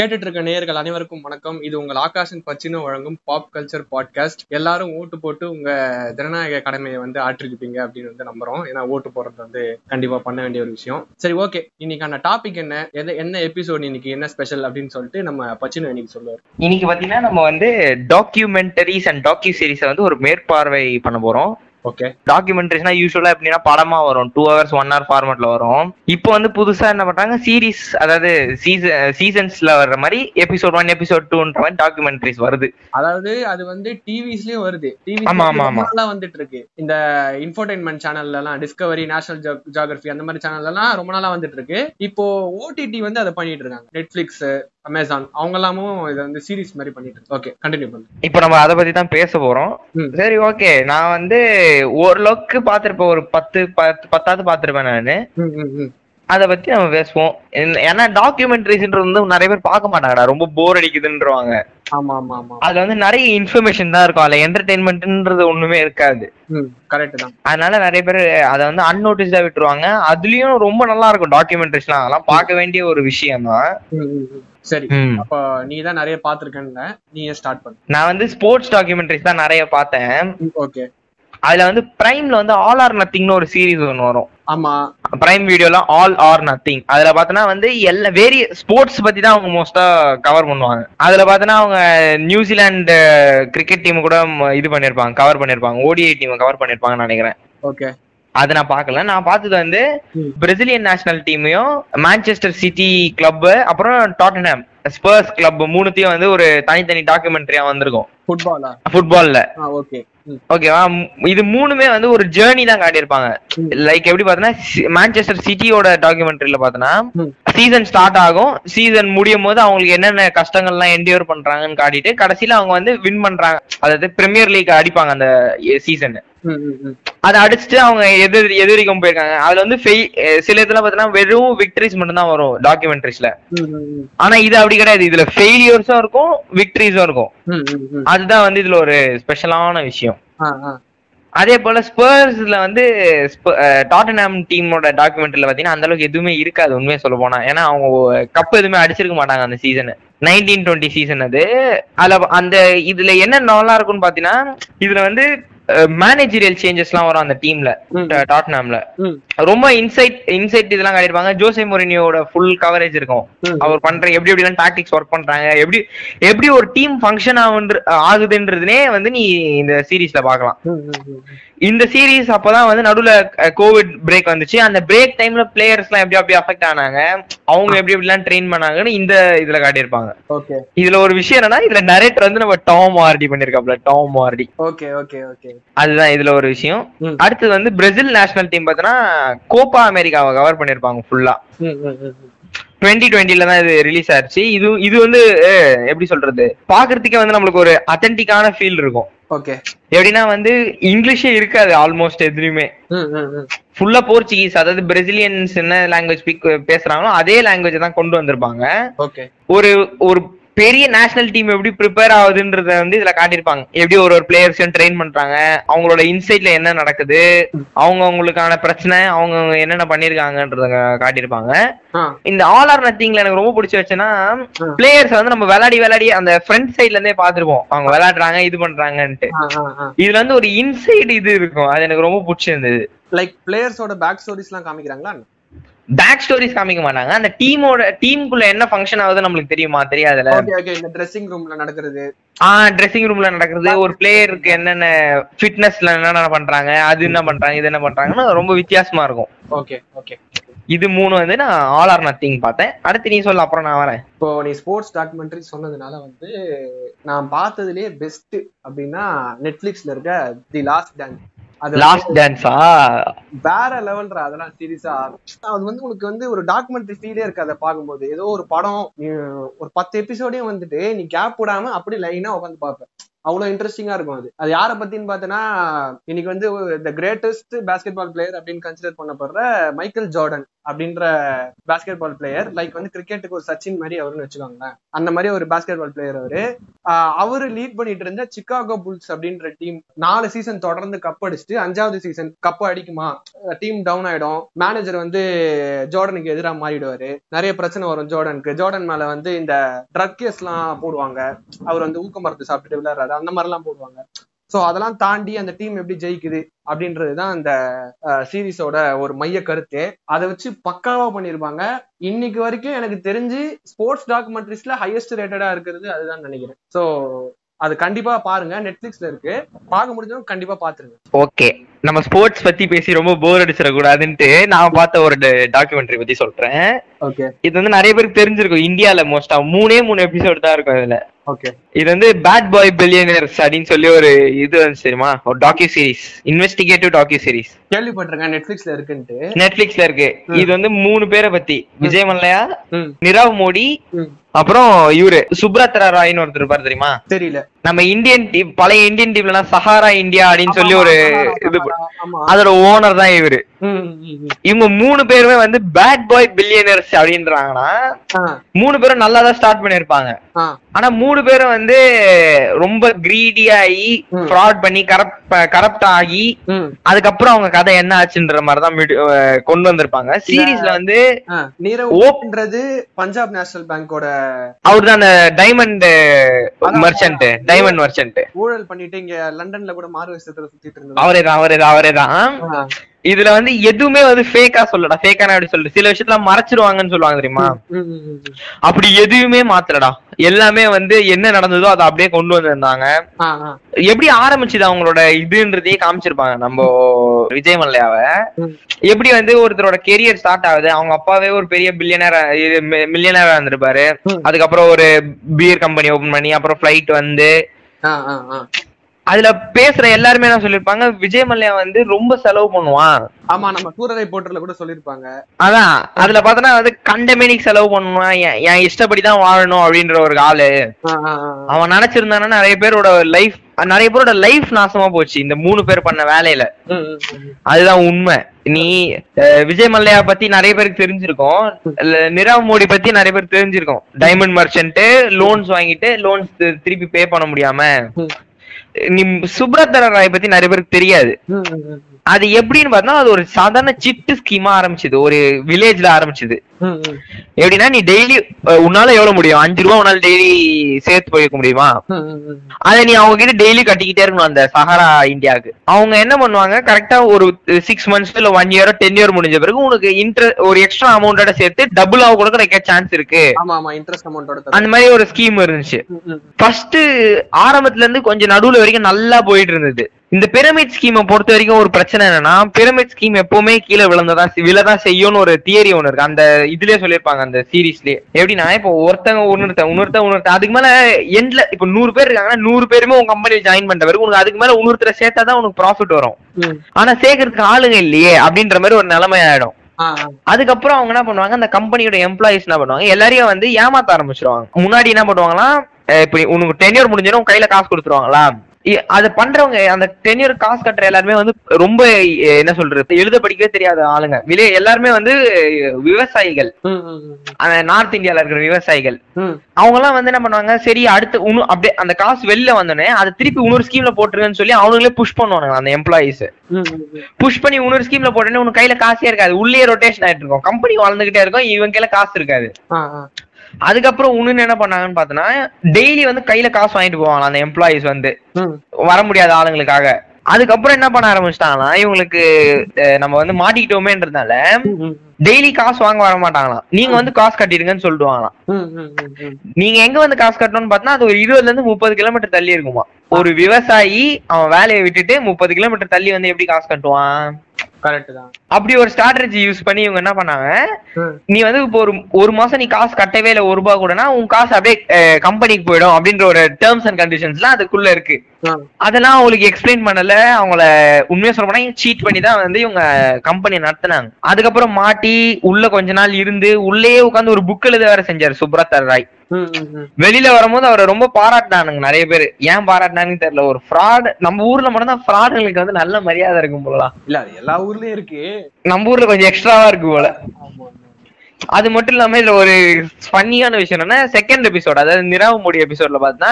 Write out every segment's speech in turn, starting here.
கேட்டுட்டு இருக்க நேயர்கள் அனைவருக்கும் வணக்கம். இது உங்கள் ஆகாஷன் பச்சினு வழங்கும் பாப் கல்ச்சர் பாட்காஸ்ட் எல்லாரும் ஓட்டு போட்டு உங்க ஜனநாயக கடமையை வந்து ஆற்றிருப்பீங்க அப்படின்னு வந்து நம்புறோம். ஏன்னா ஓட்டு போடுறது வந்து கண்டிப்பா பண்ண வேண்டிய ஒரு விஷயம். சரி ஓகே இன்னைக்கான டாபிக் என்ன? எது என்ன எபிசோட் இன்னைக்கு? என்ன ஸ்பெஷல் அப்படின்னு சொல்லிட்டு நம்ம பச்சினு இன்னைக்கு சொல்லுவார். இன்னைக்கு பாத்தீங்கன்னா நம்ம வந்து டாக்குமெண்டரிஸ் அண்ட் டாக்யூ சீரிஸை வந்து ஒரு மேற்பார்வை பண்ண போறோம். ஓகே டாக்குமெண்ட்ரிஸ்னா யூஸ்வலா எப்படின்னா படமா வரும். டூ ஹவர்ஸ் ஒன் ஹவர் ஃபார்மேட்ல வரும். இப்போ வந்து புதுசா என்ன பண்றாங்க? சீரிஸ் அதாவது சீசன் சீசன்ஸ்ல வர்ற மாதிரி எபிசோட் ஒன் எபிசோட் டூன்ற மாதிரி டாக்குமெண்ட்ரிஸ் வருது. அதாவது அது வந்து டிவிஸ்லயும் வருது. டிவி ஆமா, ஆமா, ஆமா. வந்துட்டு இருக்கு இந்த இன்ஃபோடைன்மெண்ட் சேனல்ல எல்லாம் டிஸ்கவரி நேஷனல் ஜியோகிராஃபி அந்த மாதிரி சேனல்ல எல்லாம் ரொம்ப நாளா வந்துட்டு இருக்கு இப்போ ஓடிடி வந்து அதை பண்ணிட்டு இருக்காங்க. நெட்ஃபிளிக்ஸ் அமேசான் அவங்க எல்லாமும் இதை வந்து சீரிஸ் மாதிரி பண்ணிட்டு ஓகே கண்டினியூ பண்ணு. இப்போ நம்ம அதை பத்தி தான் பேச போறோம். சரி ஓகே நான் வந்து ஓரளவுக்கு பாத்திருப்பேன் ஒரு பத்து பத்து பத்தாவது பாத்திருப்பேன் நானு. அதை பத்தி நம்ம பேசுவோம். ஏன்னா டாக்குமெண்ட்ரிஸ்ன்றது வந்து நிறைய பேர் பார்க்க மாட்டாங்கடா. ரொம்ப போர் அடிக்குதுன்றவாங்க. ஆமா ஆமா ஆமா அதுல வந்து நிறைய இன்ஃபர்மேஷன் தான் இருக்கும். அதுல என்டர்டைன்மெண்ட்ன்றது ஒண்ணுமே இருக்காது. கரெக்ட் தான். அதனால நிறைய பேர் அதை வந்து அன்நோட்டிஸ்டா விட்டுருவாங்க. அதுலயும் ரொம்ப நல்லா இருக்கும் டாக்குமெண்ட்ரிஸ்லாம் அதெல்லாம் பார்க்க வேண்டிய ஒரு விஷயம் தான். சரி அப்ப நீ தான் நிறைய பாத்திருக்கேன்னு நீயே ஸ்டார்ட் பண்ணு. நான் வந்து ஸ்போர்ட்ஸ் டாக்குமெண்ட்ரிஸ் தான் நிறைய பார்த்தேன். ஓகே அதுல வந்து பிரைம்ல வந்து ஆல் ஆர் நத்திங்னு ஒரு சீரிஸ் ஒன்று வரும். ஆமா. பிரைம் வீடியோல ஆல் ஆர் நத்திங் அதுல பார்த்தோன்னா வந்து எல்லா வேரிய ஸ்போர்ட்ஸ் பத்தி தான் அவங்க மோஸ்டா கவர் பண்ணுவாங்க. அதுல பார்த்தோன்னா அவங்க நியூசிலாந்து கிரிக்கெட் டீம் கூட இது பண்ணிருப்பாங்க கவர் பண்ணிருப்பாங்க. ஓடிஐ டீம் கவர் பண்ணிருப்பாங்கன்னு நினைக்கிறேன். ஓகே அது நான் பார்க்கல. நான் பார்த்தது வந்து. பிரசிலியன் நேஷனல் டீமையும் மான்செஸ்டர் சிட்டி கிளப் அப்புறம் டாட்டன்ஹாம் ஸ்பர்ஸ் கிளப் மூணுத்தையும் வந்து ஒரு தனித்தனி டாக்குமெண்ட்ரியா வந்திருக்கும். ஃபுட்பாலா ஃபுட்பால்ல ஓகே ஓகேவா இது மூணுமே வந்து ஒரு ஜேர்னி தான் காட்டியிருப்பாங்க. லைக் எப்படி பார்த்தோன்னா மான்செஸ்டர் சிட்டியோட டாக்குமெண்ட்ரியில பார்த்தோன்னா ம். சீசன் ஸ்டார்ட் ஆகும். சீசன் முடியும் போது அவங்களுக்கு என்னென்ன கஷ்டங்கள்லாம் என்டியூர் பண்றாங்கன்னு காட்டிட்டு கடைசியில அவங்க வந்து வின் பண்றாங்க. அதாவது பிரீமியர் லீக் அடிப்பாங்க அந்த சீசன். அதை அடிச்சுட்டு அவங்க எதிரி எதிரிக்கும் போயிருக்காங்க. அதுல வந்து அஹ் சில இதுல பாத்தீங்கன்னா வெறும் விக்டரிஸ் மட்டும் தான் வரும் டாக்குமெண்ட்ரிஸ்ல. ஆனா இது அப்படி கிடையாது. இதுல ஃபெயிலியர்ஸும் இருக்கும் விக்டரிஸும் இருக்கும். அதுதான் வந்து இதுல ஒரு ஸ்பெஷலான விஷயம். அதே போல ஸ்பர்ஸ்ல வந்து டாட்டன்ஹாம் டீமோட டாக்குமெண்ட்ரியில பாத்தீங்கன்னா அந்த அளவுக்கு எதுவுமே இருக்காது உண்மையை சொல்ல போனா. ஏன்னா அவங்க கப் எதுவுமே அடிச்சிருக்க மாட்டாங்க அந்த சீசன் நைன்டீன் டுவெண்ட்டி சீசன் அது அதுல அந்த இதுல என்ன நல்லா இருக்கும்னு பாத்தீங்கன்னா இதுல வந்து மேனேஜரியல் சேஞ்சஸ்லாம் வரும் அந்த டீம்ல. டாட்னாம்ல ரொம்ப இன்சைட் இன்சைட் இதெல்லாம் காட்டியிருப்பாங்க. ஜோசே மொரினியோட ஃபுல் கவரேஜ் இருக்கும். அவர் பண்ற எப்படி எப்படிலாம் டாக்டிக்ஸ் ஒர்க் பண்றாங்க எப்படி எப்படி ஒரு டீம் ஃபங்க்ஷன் ஆகுன்ற ஆகுதுன்றதுனே வந்து நீ இந்த சீரீஸ்ல பார்க்கலாம். ம், ம், ம். இந்த சீரீஸ் அப்பதான் வந்து நடுவுல கோவிட் பிரேக் வந்துச்சு. அந்த பிரேக் டைம்ல பிளேயர்ஸ் எல்லாம் எப்படி அப்படி அஃபெக்ட் ஆனாங்க. அவங்க எப்படி எப்படிலாம் ட்ரெயின் பண்ணாங்கன்னு இந்த இதுல காட்டியிருப்பாங்க. ஓகே. இதுல ஒரு விஷயம் என்னன்னா இதுல நரேட்டர் வந்து நம்ம Tom Marty பண்ணிருக்காப்ல Tom Marty okay okay okay. அதுதான் இதுல ஒரு விஷயம். அடுத்தது வந்து பிரேசில் நேஷனல் டீம் பார்த்தோன்னா கோப்பா அமெரிக்காவை கவர் பண்ணிருப்பாங்க ஃபுல்லா. டுவெண்ட்டி டுவெண்ட்டில தான் இது ரிலீஸ் ஆச்சு. இது இது வந்து எப்படி சொல்றது? பாக்குறதுக்கே வந்து நம்மளுக்கு ஒரு அத்தன்டிக்கான ஃபீல் இருக்கும். ஓகே. எப்படின்னா வந்து இங்கிலீஷே இருக்காது ஆல்மோஸ்ட் எதுலயுமே. ஃபுல்லா போர்ச்சுகீஸ் அதாவது பிரேசிலியன்ஸ் என்ன லாங்குவேஜ் பேசுறாங்களோ அதே லாங்குவேஜ் தான் கொண்டு வந்திருப்பாங்க. ஒரு ஒரு பெரிய நேஷனல் டீம் எப்படி ப்ரிப்பேர் ஆகுதுன்றத வந்து இதுல காட்டியிருப்பாங்க. எப்படி ஒரு ஒரு பிளேயர்ஸையும் ட்ரெயின் பண்றாங்க அவங்களோட இன்சைட்ல என்ன நடக்குது அவங்க அவங்களுக்கான பிரச்சனை அவங்க என்னென்ன பண்ணிருக்காங்கன்றத காட்டியிருப்பாங்க. இந்த ஆல் ஆர் நத்திங்ல எனக்கு ரொம்ப பிடிச்ச வச்சுன்னா. பிளேயர்ஸ் வந்து நம்ம விளையாடி விளையாடி அந்த ஃப்ரண்ட் சைட்ல இருந்தே பாத்துருப்போம் அவங்க விளையாடுறாங்க இது பண்றாங்கன்ட்டு. இதுல வந்து ஒரு இன்சைட் இது இருக்கும். அது எனக்கு ரொம்ப பிடிச்சிருந்தது. லைக் பிளேயர்ஸோட பேக் ஸ்டோரிஸ்லாம் காமிக்கிறாங்களா? பேக் ஸ்டோரிஸ் காமிக்க மாட்டாங்க. அந்த டீமோட டீமுக்குள்ள என்ன ஃபங்க்ஷன் ஆகுது நம்மளுக்கு தெரியுமா? தெரியாதுல இந்த ட்ரெஸ்ஸிங் ரூம்ல நடக்கிறது. ஆ ட்ரெஸ்ஸிங் ரூம்ல நடக்கிறது. ஒரு பிளேயருக்கு என்னென்ன ஃபிட்னஸ்ல என்னென்ன பண்றாங்க அது என்ன பண்றாங்க இது என்ன பண்றாங்கன்னு ரொம்ப வித்தியாசமா இருக்கும். ஓகே ஓகே இது மூணு வந்து நான் ஆல் ஆர் நத்திங் பார்த்தேன். அடுத்து நீ சொல்ல அப்புறம் நான் வரேன். இப்போ நீ ஸ்போர்ட்ஸ் டாக்குமெண்ட்ரி சொன்னதுனால வந்து நான் பார்த்ததுலயே பெஸ்ட் அப்படின்னா நெட்ஃபிளிக்ஸ்ல இருக்க தி லாஸ்ட் டான்ஸ் லாஸ்ட் டான்ஸா வேற லெவல்ரா அதெல்லாம் சீரியஸா? அது வந்து உனக்கு வந்து ஒரு டாக்குமெண்ட்ரி ஃபீலே இருக்கு அதை பார்க்கும்போது. ஏதோ ஒரு படம் ஒரு பத்து எபிசோடையும் வந்துட்டு நீ கேப் விடாம அப்படி லைனா உட்காந்து பார்ப்ப. அவ்வளவு இன்ட்ரெஸ்டிங்கா இருக்கும் அது. அது யாரை பத்தின்னு பார்த்தோன்னா இன்னைக்கு வந்து the greatest basketball player அப்படின்னு கன்சிடர் பண்ணப்படுற மைக்கேல் ஜார்டன் அப்படின்ற பேஸ்கெட் பால் பிளேயர் லைக் வந்து கிரிக்கெட்டுக்கு ஒரு சச்சின் மாதிரி அவருன்னு வச்சுக்கோங்களேன். அந்த மாதிரி ஒரு பேஸ்கெட் பால் பிளேயர் அவரு அவரு லீட் பண்ணிட்டு இருந்த சிக்காகோ புல்ஸ் அப்படின்ற டீம் நாலு சீசன் தொடர்ந்து கப் அடிச்சுட்டு அஞ்சாவது சீசன் கப் அடிக்குமா? டீம் டவுன் ஆயிடும். மேனேஜர் வந்து ஜோர்டனுக்கு எதிராக மாறிடுவாரு. நிறைய பிரச்சனை வரும் ஜோர்டனுக்கு. ஜோர்டன் மேல வந்து இந்த ட்ரக் கேஸ் எல்லாம் போடுவாங்க. அவர் வந்து ஊக்க மருந்து சாப்பிட்டுட்டு விளையாடுறாரு. அந்த மாதிரி எல்லாம் போடுவாங்க. சோ அதெல்லாம் தாண்டி அந்த டீம் எப்படி ஜெயிக்குது அப்படின்றதுதான் அந்த சீரிஸோட ஒரு மைய கருத்து. அதை வச்சு பக்காவா பண்ணிருப்பாங்க இன்னைக்கு வரைக்கும் எனக்கு தெரிஞ்சு ஸ்போர்ட்ஸ் டாக்குமெண்ட்ரிஸ்ல ஹையஸ்ட் ரேட்டடா இருக்கிறது அதுதான் நினைக்கிறேன். சோ அது கண்டிப்பா பாருங்க. நெட்ஃபிளிக்ஸ்ல இருக்கு. பார்க்க முடிஞ்சவங்க கண்டிப்பா பாத்துருங்க. ஓகே நம்ம ஸ்போர்ட்ஸ் பத்தி பேசி ரொம்ப போர் அடிச்சிட கூடாதுன்ட்டு நான் பார்த்த ஒரு டாக்குமெண்ட்ரி பத்தி சொல்றேன். ஓகே இது வந்து நிறைய பேருக்கு தெரிஞ்சிருக்கும். இந்தியால மோஸ்டா மூணே மூணு எபிசோட் தான் இருக்கும் இதுல. ஓகே இது வந்து பேட் பாய் பில்லியனர்ஸ் அப்படின்னு சொல்லி ஒரு இது வந்து தெரியுமா? ஒரு docu series investigative docu series கேள்விப்பட்டிருக்கேன். நெட்ஃபிளிக்ஸ்ல இருக்குன்ட்டு. நெட்ஃபிளிக்ஸ்ல இருக்கு. இது வந்து மூணு பேரை பத்தி. விஜய் மல்லையா நிரவ் மோடி. அப்புறம் இவரு சுப்ரத்ரா ராய்னு ஒருத்தர் இருப்பாரு தெரியுமா? தெரியல. நம்ம இந்தியன் டீம் பழைய இந்தியன் டீம்ல சஹாரா இந்தியா அப்படின்னு சொல்லி ஒரு இது அதோட ஓனர் தான் இவரு. இவங்க மூணு பேருமே வந்து பேட் பாய் பில்லியனர்ஸ் அப்படின்றாங்கன்னா மூணு பேரும் நல்லா தான் ஸ்டார்ட் பண்ணிருப்பாங்க ஆனா மூணு பேரும் வந்து ரொம்ப கிரீடி ஆகி ம். ஃப்ராட் பண்ணி கரப்ட் கரப்ட் ஆகி. அதுக்கப்புறம் அவங்க கதை என்ன ஆச்சுன்ற மாதிரி தான் கொண்டு வந்திருப்பாங்க. சீரீஸ்ல வந்து நீரவ் ஓ- மோடின்றது பஞ்சாப் நேஷனல் பேங்கோட அவர் தான் டைமண்ட் மர்ச்சன்ட் டைமண்ட் மர்ச்சன்ட் ஊழல் பண்ணிட்டு இங்க லண்டன்ல கூட மாறு வருஷத்துல சுத்திட்டு இருந்தது அவரே தான் அவரே தான் அவரே தான் இதுல வந்து எதுவுமே வந்து ஃபேக்கா சொல்லடா ஃபேக்கான அப்படி சொல்லிட்டு சில விஷயத்துல மறைச்சிருவாங்கன்னு சொல்லுவாங்க தெரியுமா. அப்படி எதுவுமே மாத்தலடா எல்லாமே வந்து என்ன நடந்ததோ அதை அப்படியே கொண்டு வந்திருந்தாங்க. எப்படி ஆரம்பிச்சுது அவங்களோட இதுன்றதையே காமிச்சிருப்பாங்க நம்ம விஜய் மல்லையாவ. எப்படி வந்து ஒருத்தரோட கெரியர் ஸ்டார்ட் ஆகுது அவங்க அப்பாவே ஒரு பெரிய பில்லியனர் மில்லியனரா இருந்திருப்பாரு. அதுக்கப்புறம் ஒரு பியர் கம்பெனி ஓபன் பண்ணி அப்புறம் ஃபிளைட் வந்து. அதுல பேசுற எல்லாருமே என்ன சொல்லிருப்பாங்க? விஜய் மல்லையா வந்து ரொம்ப செலவு பண்ணுவான். ஆமா நம்ம சூரரை போட்டர்ல கூட சொல்லிருப்பாங்க. அதான். அதுல பார்த்தோன்னா வந்து கண்டமேனிக்கு செலவு பண்ணுவான். என் என் இஷ்டப்படி தான் வாழணும் அப்படின்ற ஒரு ஆளு. அவன் நினைச்சிருந்தானா நிறைய பேரோட லைஃப் நிறைய பேரோட லைஃப் நாசமா போச்சு. இந்த மூணு பேர் பண்ண வேலையில. அதுதான் உண்மை. நீ விஜய் மல்லையா பத்தி நிறைய பேருக்கு தெரிஞ்சிருக்கும். நிரவ் மோடி பத்தி நிறைய பேருக்கு தெரிஞ்சிருக்கும். டைமண்ட் மர்ச்சன்ட் லோன்ஸ் வாங்கிட்டு லோன்ஸ் திருப்பி பே பண்ண முடியாம. ம். நீ சுப்ரதர ராய் பத்தி நிறைய பேருக்கு தெரியாது அது எப்படின்னு பார்த்தா அது ஒரு சாதாரண சிட்டு ஸ்கீமா ஆரம்பிச்சது. ஒரு வில்லேஜ்ல ஆரம்பிச்சது. எப்படின்னா நீ டெய்லி உன்னால எவ்வளவு முடியும்? அஞ்சு ரூபா உன்னால டெய்லி சேர்த்து போயிருக்க முடியுமா. அதை நீ அவங்க கிட்ட டெய்லி கட்டிக்கிட்டே இருக்கணும் அந்த சஹாரா இந்தியாவுக்கு அவங்க என்ன பண்ணுவாங்க? கரெக்டா ஒரு சிக்ஸ் மந்த்ஸ் இல்ல ஒன் இயரோ டென் இயர் முடிஞ்ச பிறகு உனக்கு இன்ட்ர ஒரு எக்ஸ்ட்ரா அமௌண்டோட சேர்த்து டபுள் ஆக கூட கிடைக்க சான்ஸ் இருக்கு. இன்ட்ரெஸ்ட் அந்த மாதிரி ஒரு ஸ்கீம் இருந்துச்சு. ஃபர்ஸ்ட் ஆரம்பத்துல இருந்து கொஞ்சம் நடுவுல வரைக்கும் நல்லா போயிட்டு இருந்தது. இந்த பிரமிட் ஸ்கீமை பொறுத்த வரைக்கும் ஒரு பிரச்சனை என்னன்னா பிரமிட் ஸ்கீம் எப்பவுமே கீழே விழுந்ததான் விழதான் செய்யும்னு ஒரு தியரி ஒண்ணு இருக்கு. அந்த இதுலயே சொல்லியிருப்பாங்க அந்த சீரீஸ்லயே எப்படின்னா இப்போ ஒருத்தங்க ஒன்னொருத்த இன்னொருத்த இன்னொருத்த அதுக்கு மேல எண்ட்ல இப்போ நூறு பேர் இருக்காங்கன்னா நூறு பேருமே உங்க கம்பெனி ஜாயின் பண்ற பிறகு உனக்கு அதுக்கு மேல இன்னொருத்தர சேர்த்தாதான் உனக்கு ப்ராஃபிட் வரும். ஆனா சேர்க்கறதுக்கு ஆளுங்க இல்லையே அப்படின்ற மாதிரி ஒரு நிலைமை ஆயிடும். அதுக்கப்புறம் அவங்க என்ன பண்ணுவாங்க அந்த கம்பெனியோட எம்ப்ளாயிஸ் என்ன பண்ணுவாங்க எல்லாரையும் வந்து ஏமாத்த ஆரம்பிச்சிருவாங்க. முன்னாடி என்ன பண்ணுவாங்கன்னா இப்ப உனக்கு டென்யூர் முடிஞ்சிடும் கையில காசு கொடுத்துருவாங்களா? அதை பண்றவங்க அந்த டென்யூர் காசு கட்டுற எல்லாருமே வந்து ரொம்ப என்ன சொல்றது எழுத படிக்கவே தெரியாத ஆளுங்க. விலை எல்லாருமே வந்து விவசாயிகள். நார்த் இந்தியால இருக்கிற விவசாயிகள். அவங்க எல்லாம் வந்து என்ன பண்ணுவாங்க சரி அடுத்து இன்னும் அப்படியே அந்த காசு வெளில வந்தோடனே அதை திருப்பி இன்னொரு ஸ்கீம்ல போட்டுருங்கன்னு சொல்லி அவங்களே புஷ் பண்ணுவாங்க அந்த எம்ப்ளாயிஸ். புஷ் பண்ணி இன்னொரு ஸ்கீம்ல போட்டோன்னே உனக்கு கையில காசே இருக்காது. உள்ளே ரொட்டேஷன் ஆயிட்டு இருக்கும் கம்பெனி வளர்ந்துகிட்டே இருக்கும் இவங்க கையில காசு இருக்காது. அதுக்கப்புறம் இன்னொன்னு என்ன பண்ணாங்கன்னு பார்த்தோன்னா டெய்லி வந்து கையில காசு வாங்கிட்டு போவாங்க அந்த எம்ப்ளாயிஸ் வந்து. வர முடியாத ஆளுங்களுக்காக. அதுக்கப்புறம் என்ன பண்ண ஆரம்பிச்சிட்டாங்கன்னா இவங்களுக்கு நம்ம வந்து மாட்டிக்கிட்டோமேன்றதுனால. டெய்லி காசு வாங்க வர மாட்டாங்களாம். நீங்க வந்து காசு கட்டிடுங்கன்னு சொல்லிடுவாங்களாம். நீங்க எங்க வந்து காசு கட்டணும்னு பார்த்தா அது ஒரு இருபதுல இருந்து முப்பது கிலோமீட்டர் தள்ளி இருக்குமா ஒரு விவசாயி அவன் வேலையை விட்டுட்டு முப்பது கிலோமீட்டர் தள்ளி வந்து எப்படி காசு கட்டுவான்? அப்படி ஒரு ஸ்ட்ராட்டஜி யூஸ் பண்ணி இவங்க என்ன பண்ணாங்க. நீ வந்து இப்போ ஒரு ஒரு மாசம் நீ காசு கட்டவே இல்லை ஒரு ரூபாய் கூடனா உன் காசு அப்படியே கம்பெனிக்கு போயிடும் அப்படின்ற ஒரு டேர்ம்ஸ் அண்ட் கண்டிஷன்ஸ்லாம் அதுக்குள்ள இருக்கு. அதெல்லாம் அவங்களுக்கு எக்ஸ்பிளைன் பண்ணல அவங்கள உண்மையா சொல்ல போனா சீட் பண்ணி தான் வந்து இவங்க கம்பெனி நடத்துனாங்க அதுக்கப்புறம் மாட்டி உள்ள கொஞ்ச நாள் இருந்து உள்ளே உட்காந்து ஒரு புக் எழுத வேற செஞ்சாரு சுப்ரத் ராய். வெளியில வரும்போது அவரை ரொம்ப பாராட்டினானுங்க நிறைய பேர். ஏன் பாராட்டினானுன்னு தெரியல. ஒரு ஃப்ராட் நம்ம ஊர்ல மட்டும் தான் ஃப்ராடுங்களுக்கு வந்து நல்ல மரியாதை இருக்கும் போலாம் இல்ல எல்லா ஊர்லயும் இருக்கு. நம்ம ஊர்ல கொஞ்சம் எக்ஸ்ட்ராவா இருக்கு போல. ஆமா. அது மட்டும் இல்லாம இதுல ஒரு ஃபன்னியான விஷயம் என்னன்னா செகண்ட் எபிசோட் அதாவது நிராவ் மோடி எபிசோட்ல பார்த்தா.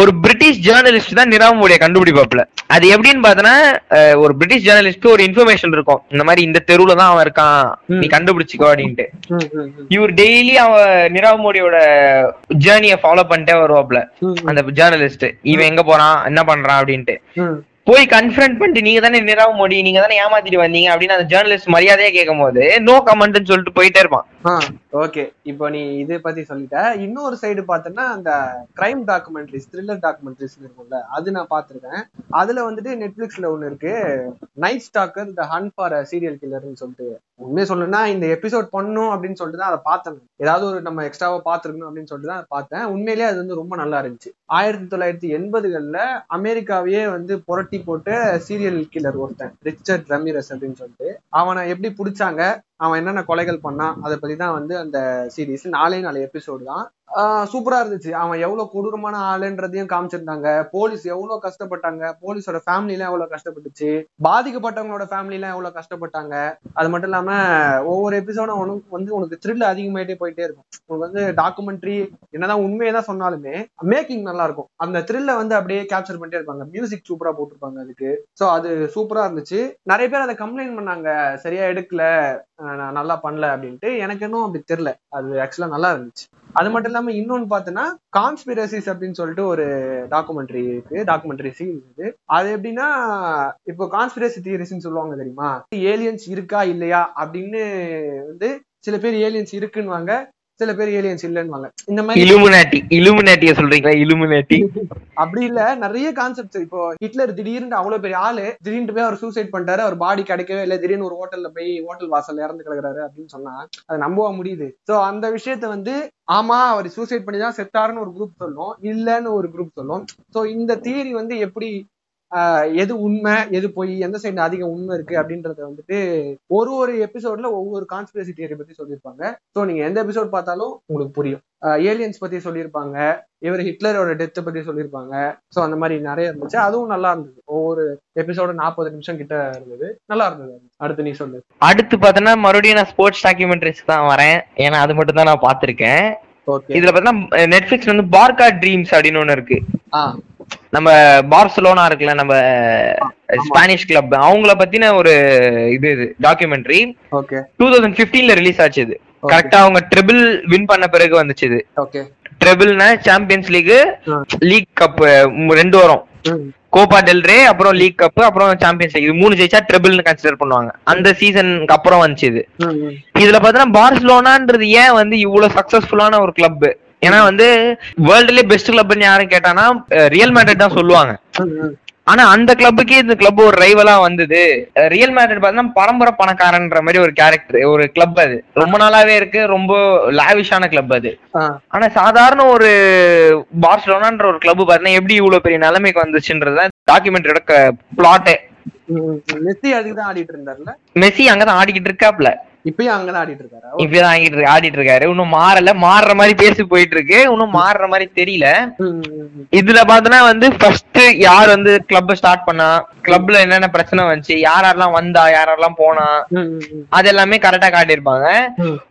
ஒரு பிரிட்டிஷ் ஜேர்னலிஸ்ட் தான் நிராவ் மோடியை கண்டுபிடிப்பாப்ல அது எப்படின்னு பார்த்தனா ஒரு பிரிட்டிஷ் ஜேர்னலிஸ்ட்க்கு ஒரு இன்ஃபர்மேஷன் இருக்கும். இந்த மாதிரி இந்த தெருவுல தான் அவன் இருக்கான். நீ கண்டுபிடிச்சிக்கோ அப்படின்ட்டு. இவர் டெய்லி அவன் நிராவ் மோடியோட ஜேர்னியை ஃபாலோ பண்ணிட்டே வருவாப்ல. அந்த ஜேர்னலிஸ்ட் இவன் எங்க போறான்? என்ன பண்றான்? அப்படின்ட்டு. போய் கன்ஃபரண்ட் பண்ணிட்டு நீங்க தானே நிராவ் மோடி நீங்க தானே ஏமாத்திட்டு வந்தீங்க அப்படின்னு அந்த ஜேர்னலிஸ்ட் மரியாதையா கேட்கும் போது நோ கமெண்ட்னு சொல்லிட்டு போயிட்டே இருப்பான். ஓகே. இப்போ நீ இதை பத்தி சொல்லிட்ட. இன்னொரு சைடு பார்த்தோன்னா அந்த கிரைம் டாக்குமெண்ட்ரிஸ் த்ரில்லர் டாக்குமெண்ட்ரிஸ் இருக்கும்ல அது நான் பார்த்துருக்கேன். அதுல வந்துட்டு நெட்ஃபிளிக்ஸ்ல ஒன்று இருக்கு. Night stalker the hunt for serial கில்லர்னு சொல்லிட்டு. உண்மையை சொல்லணும்னா இந்த எபிசோட் பண்ணும் அப்படின்னு சொல்லிட்டு தான் அதை பார்த்தேன் ஏதாவது ஒரு நம்ம எக்ஸ்ட்ராவா பார்த்துருக்கணும் அப்படின்னு சொல்லிட்டு தான் அதை பார்த்தேன். உண்மையிலேயே அது வந்து ரொம்ப நல்லா இருந்துச்சு. ஆயிரத்தி தொள்ளாயிரத்தி எண்பதுகள்ல அமெரிக்காவையே வந்து புரட்டி போட்டு சீரியல் கில்லர் ஒருத்தன் ரிச்சர்ட் ரமிரஸ் அப்படின்னு சொல்லிட்டு. அவனை எப்படி பிடிச்சாங்க? அவன் என்னென்ன கொலைகள் பண்ணான் அதை பற்றி தான் வந்து அந்த சீரீஸ் நாலே நாலு எபிசோடு தான். சூப்பரா இருந்துச்சு. அவன் எவ்வளவு கொடூரமான ஆளுன்றதையும் காமிச்சிருந்தாங்க. போலீஸ் எவ்வளவு கஷ்டப்பட்டாங்க? போலீஸோட ஃபேமிலி எல்லாம் எவ்வளவு கஷ்டப்பட்டுச்சு? பாதிக்கப்பட்டவங்களோட ஃபேமிலி எல்லாம் எவ்வளவு கஷ்டப்பட்டாங்க? அது மட்டும் இல்லாம ஒவ்வொரு எபிசோடும் உனக்கு வந்து உனக்கு த்ரில் அதிகமாயிட்டே போயிட்டே இருக்கும். உனக்கு வந்து டாக்குமெண்ட்ரி என்னதான் உண்மையை தான் சொன்னாலுமே மேக்கிங் நல்லா இருக்கும். அந்த த்ரில்ல வந்து அப்படியே கேப்சர் பண்ணிட்டே இருப்பாங்க. மியூசிக் சூப்பரா போட்டிருப்பாங்க அதுக்கு. சோ அது சூப்பரா இருந்துச்சு. நிறைய பேர் அதை கம்ப்ளைண்ட் பண்ணாங்க. சரியா எடுக்கல. நான் நல்லா பண்ணல அப்படின்ட்டு. எனக்கு இன்னும் அப்படி தெரியல. அது ஆக்சுவலா நல்லா இருந்துச்சு. அது மட்டும் இல்லாம இன்னொன்னு பார்த்தோன்னா கான்ஸ்பிரசிஸ் அப்படின்னு சொல்லிட்டு ஒரு டாக்குமெண்ட்ரி இருக்கு. டாக்குமெண்ட்ரி சீரிஸ் இது. அது எப்படின்னா இப்போ கான்ஸ்பிரசி தியரிஸ்ன்னு சொல்லுவாங்க தெரியுமா? ஏலியன்ஸ் இருக்கா இல்லையா அப்படின்னு வந்து சில பேர் ஏலியன்ஸ் இருக்குன்னுவாங்க. சில பேர் ஏலியன்ஸ் இல்லைன்னுவாங்க. இந்த மாதிரி இலுமினாட்டி இலுமினாட்டிய சொல்றீங்களா? இலுமினாட்டி அப்படி இல்ல நிறைய கான்செப்ட்ஸ் இப்போ ஹிட்லர் திடீர்னு அவ்வளவு பெரிய ஆளு திடீர்னு போய் அவர் சூசைட் பண்ணிட்டாரு அவர் பாடி கிடைக்கவே இல்லை திடீர்னு ஒரு ஹோட்டல்ல போய் ஹோட்டல் வாசல்ல இறந்து கிடக்குறாரு அப்படின்னு சொன்னா அது நம்பவா முடியுது. சோ அந்த விஷயத்த வந்து ஆமா அவர் சூசைட் பண்ணி தான் செத்தாருன்னு ஒரு குரூப் சொல்லும் இல்லன்னு ஒரு குரூப் சொல்லும். சோ இந்த தியரி வந்து எப்படி எது உண்மை எது பொய் எந்த சைடு அதிக உண்மை இருக்கு அப்படின்றத வந்துட்டு ஒரு ஒரு எபிசோட்ல ஒவ்வொரு கான்ஸ்பிரசி தியரி பத்தி சொல்லியிருப்பாங்க. சோ நீங்க எந்த எபிசோட் பார்த்தாலும் உங்களுக்கு புரியும். ஏலியன்ஸ் பத்தி சொல்லியிருப்பாங்க இவர் ஹிட்லரோட டெத்தை பத்தி சொல்லியிருப்பாங்க. சோ அந்த மாதிரி நிறைய இருந்துச்சு. அதுவும் நல்லா இருந்தது. ஒவ்வொரு எபிசோடு நாற்பது நிமிஷம் கிட்ட இருந்தது. நல்லா இருந்தது. அடுத்து நீ சொல்லு. அடுத்து பார்த்தோன்னா மறுபடியும் நான் ஸ்போர்ட்ஸ் டாக்குமெண்ட்ரிஸ் தான் வரேன். ஏன்னா அது மட்டும் தான் நான் பார்த்திருக்கேன். ஓகே இதுல பார்த்தா நெட்ஃபிளிக்ஸ் வந்து பார்கா ட்ரீம்ஸ் அப்படின்னு ஒண்ணு இருக்கு. ஆ. நம்ம பார்சலோனா இருக்குல்ல நம்ம ஸ்பானிஷ் கிளப் அவங்கள பத்தின ஒரு இது இது டாக்குமெண்ட்ரி டூ தௌசண்ட் பிப்டீன்ல ரிலீஸ் ஆச்சு இது. கரெக்டா அவங்க ட்ரிபிள் வின் பண்ண பிறகு வந்துச்சு இது. ட்ரிபிள்னா சாம்பியன்ஸ் லீக் லீக் கப் ரெண்டு வரும். கோபா டெல்ரே அப்புறம் லீக் கப் அப்புறம் சாம்பியன்ஸ் லீக் இது மூணு ஜெயிச்சா ட்ரிபிள்னு கன்சிடர் பண்ணுவாங்க. அந்த சீசனுக்கு அப்புறம் வந்துச்சு இது. இதுல பாத்தீங்கன்னா பார்சலோனான்றது ஏன் வந்து இவ்வளவு சக்சஸ்ஃபுல்லான ஒரு கிளப் ஏன்னா வந்து வேர்ல்டுலயே பெஸ்ட் கிளப்னு யாரும் கேட்டானா ரியல் மேட்ரிட் தான் சொல்லுவாங்க. ஆனா அந்த கிளப்புக்கே இந்த கிளப் ஒரு ரைவலா வந்தது. ரியல் மேட்ரிட் பார்த்தீங்கன்னா பரம்பரை பணக்காரன்ற மாதிரி ஒரு கேரக்டர் ஒரு கிளப் அது. ரொம்ப நாளாவே இருக்கு ரொம்ப லாவிஷான கிளப் அது. ஆனா சாதாரண ஒரு பார்சலோனான்ற ஒரு கிளப் பாத்தீங்கன்னா எப்படி இவ்வளவு பெரிய நிலைமைக்கு வந்துச்சுன்றத டாக்குமெண்ட்ரியோட பிளாட்டே மெஸ்ஸி அதுக்கு தான் ஆடிட்டு இருந்தாருல? மெஸ்ஸி அங்கதான் ஆடிக்கிட்டு இருக்காப்ல. இப்பயும் அங்கதான் ஆடிட்டு இருக்காரு? இப்பதான் ஆடிட்டு ஆடிட்டு இருக்காரு. இன்னும் மாறல மாறுற மாதிரி பேசி போயிட்டு இருக்கு. இன்னும் மாறுற மாதிரி தெரியல. இதுல பாத்தனா வந்து ஃபர்ஸ்ட் யார் வந்து கிளப் ஸ்டார்ட் பண்ணா கிளப்ல என்னென்ன பிரச்சனை வந்துச்சு யார் யாரெல்லாம் வந்தா யார் யாரெல்லாம் போனா அது எல்லாமே கரெக்டா காட்டியிருப்பாங்க.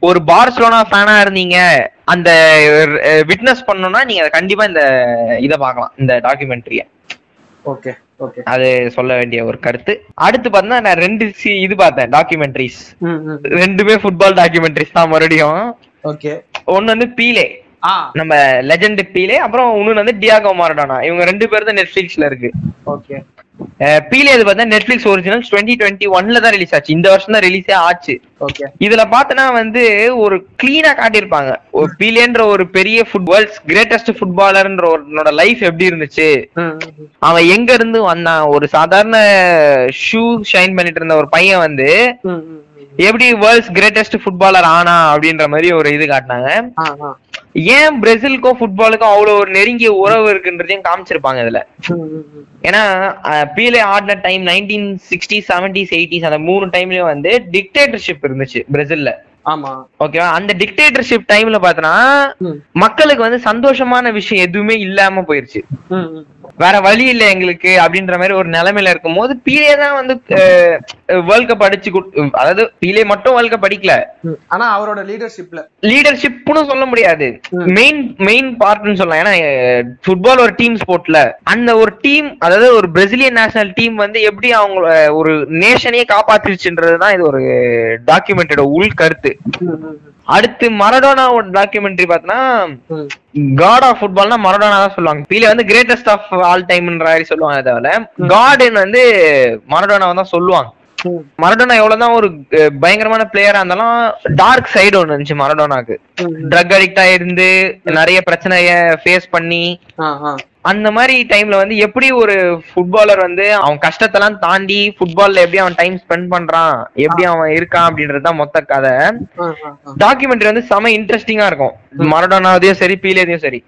ஒரு பார்சலோனா ஃபேனா இருந்தீங்க அந்த விட்னஸ் பண்ணணும்னா நீங்க கண்டிப்பா இந்த இத பார்க்கலாம் இந்த டாக்குமெண்ட்ரிய ஓகே. அது சொல்ல வேண்டிய ஒரு கருத்து. அடுத்து பார்த்தா நான் ரெண்டு சி- இது பார்த்தேன் டாக்குமெண்ட்ரிஸ் ரெண்டுமே ஃபுட்பால் டாக்குமெண்ட்ரிஸ் தான் மறுபடியும். ஓகே ஒன்னு வந்து பீலே நம்ம லெஜெண்ட் பீலே அப்புறம் இன்னொன்னு வந்து டியாகோ மாரடோனா இவங்க ரெண்டு பேரும் தான் நெட்ஃபிளிக்ஸ்ல இருக்கு. ஓகே பீலே அது பார்த்தா நெட்ஃபிளிக்ஸ் ஒரிஜினல் டுவெண்ட்டி டுவெண்ட்டி ஒன்ல தான் ரிலீஸ் ஆச்சு. இந்த வருஷம் தான் ரிலீஸே ஆச்சு. ஓகே இதுல பார்த்தனா வந்து ஒரு கிளீனா காட்டியிருப்பாங்க. ஒரு பீலேன்ற ஒரு பெரிய ஃபுட் வேர்ல்ட்ஸ் கிரேட்டஸ்ட் ஃபுட்பாலர்ன்ற ஒருனோட லைஃப் எப்படி இருந்துச்சு? அவன் எங்க இருந்து வந்தான்? ஒரு சாதாரண ஷூ ஷைன் பண்ணிட்டு இருந்த ஒரு பையன் வந்து எப்படி வேர்ல்ட்ஸ் கிரேட்டஸ்ட் ஃபுட்பாலர் ஆனா அப்படின்ற மாதிரி ஒரு இது காட்டினாங்க. ஏன் பிரேசிலுக்கும் ஃபுட்பாலுக்கும் அவ்வளவு ஒரு நெருங்கிய உறவு இருக்குன்றதையும் காமிச்சிருப்பாங்க இதுல. ஏன்னா பீலே ஆடின time nineteen sixty seventies eighties அந்த மூணு டைம்லயும் வந்து டிக்டேட்டர்ஷிப் இருந்துச்சு பிரேசில்ல. ஆமா. ஓகேவா அந்த டிக்டேட்டர்ஷிப் டைம்ல பார்த்தனா ம். மக்களுக்கு வந்து சந்தோஷமான விஷயம் எதுவுமே இல்லாம போயிருச்சு. வேற வழி இல்ல எங்களுக்கு அப்படின்ற மாதிரி ஒரு நிலைமையில இருக்கும் போது பீலே தான் வந்து வேர்ல்ட் கப் அடிச்சு அதாவது பீலே மட்டும் வேர்ல்ட் கப் அடிக்கல. ஆனா அவரோட லீடர்ஷிப்ல லீடர்ஷிப்னு சொல்ல முடியாது. மெயின் மெயின் பார்ட்னு சொல்லலாம். ஏன்னா ஃபுட்பால் ஒரு டீம் ஸ்போர்ட்ல அந்த ஒரு டீம் அதாவது ஒரு பிரசிலியன் நேஷனல் டீம் வந்து எப்படி அவங்க ஒரு நேஷனையே காப்பாத்திருச்சுன்றதுதான் இது ஒரு டாக்குமெண்டோட உள் கருத்து. அடுத்து மரடோனாவோட டாக்குமெண்ட்ரி பார்த்தோன்னா காட் ஆஃப் ஃபுட்பால்னா மரடோனா தான் சொல்லுவாங்க. பீலே வந்து கிரேட்டஸ்ட் ஆஃப் ஆல் டைம்ன்ற மாதிரி சொல்லுவாங்க தவிர காடுன்னு வந்து மரடோனாவை தான் சொல்லுவாங்க. மரடோனா எவ்வளவுதான் ஒரு பயங்கரமான பிளேயரா இருந்தாலும் டார்க் சைடு ஒன்று இருந்துச்சு மரடோனாக்கு. ட்ரக் அடிக்டா இருந்து நிறைய பிரச்சனைய ஃபேஸ் பண்ணி அந்த மாதிரி டைம்ல வந்து எப்படி ஒரு ஃபுட்பாலர் வந்து அவன் கஷ்டத்தெல்லாம் தாண்டி ஃபுட்பால்ல எப்படி அவன் டைம் ஸ்பெண்ட் பண்றான் எப்படி அவன் இருக்கான் அப்படின்றது தான் மொத்த கதை. டாக்குமெண்ட்ரி வந்து செம இன்ட்ரெஸ்டிங்கா இருக்கும். மரடோனாவதையும் சரி பீலேதையும் சரி.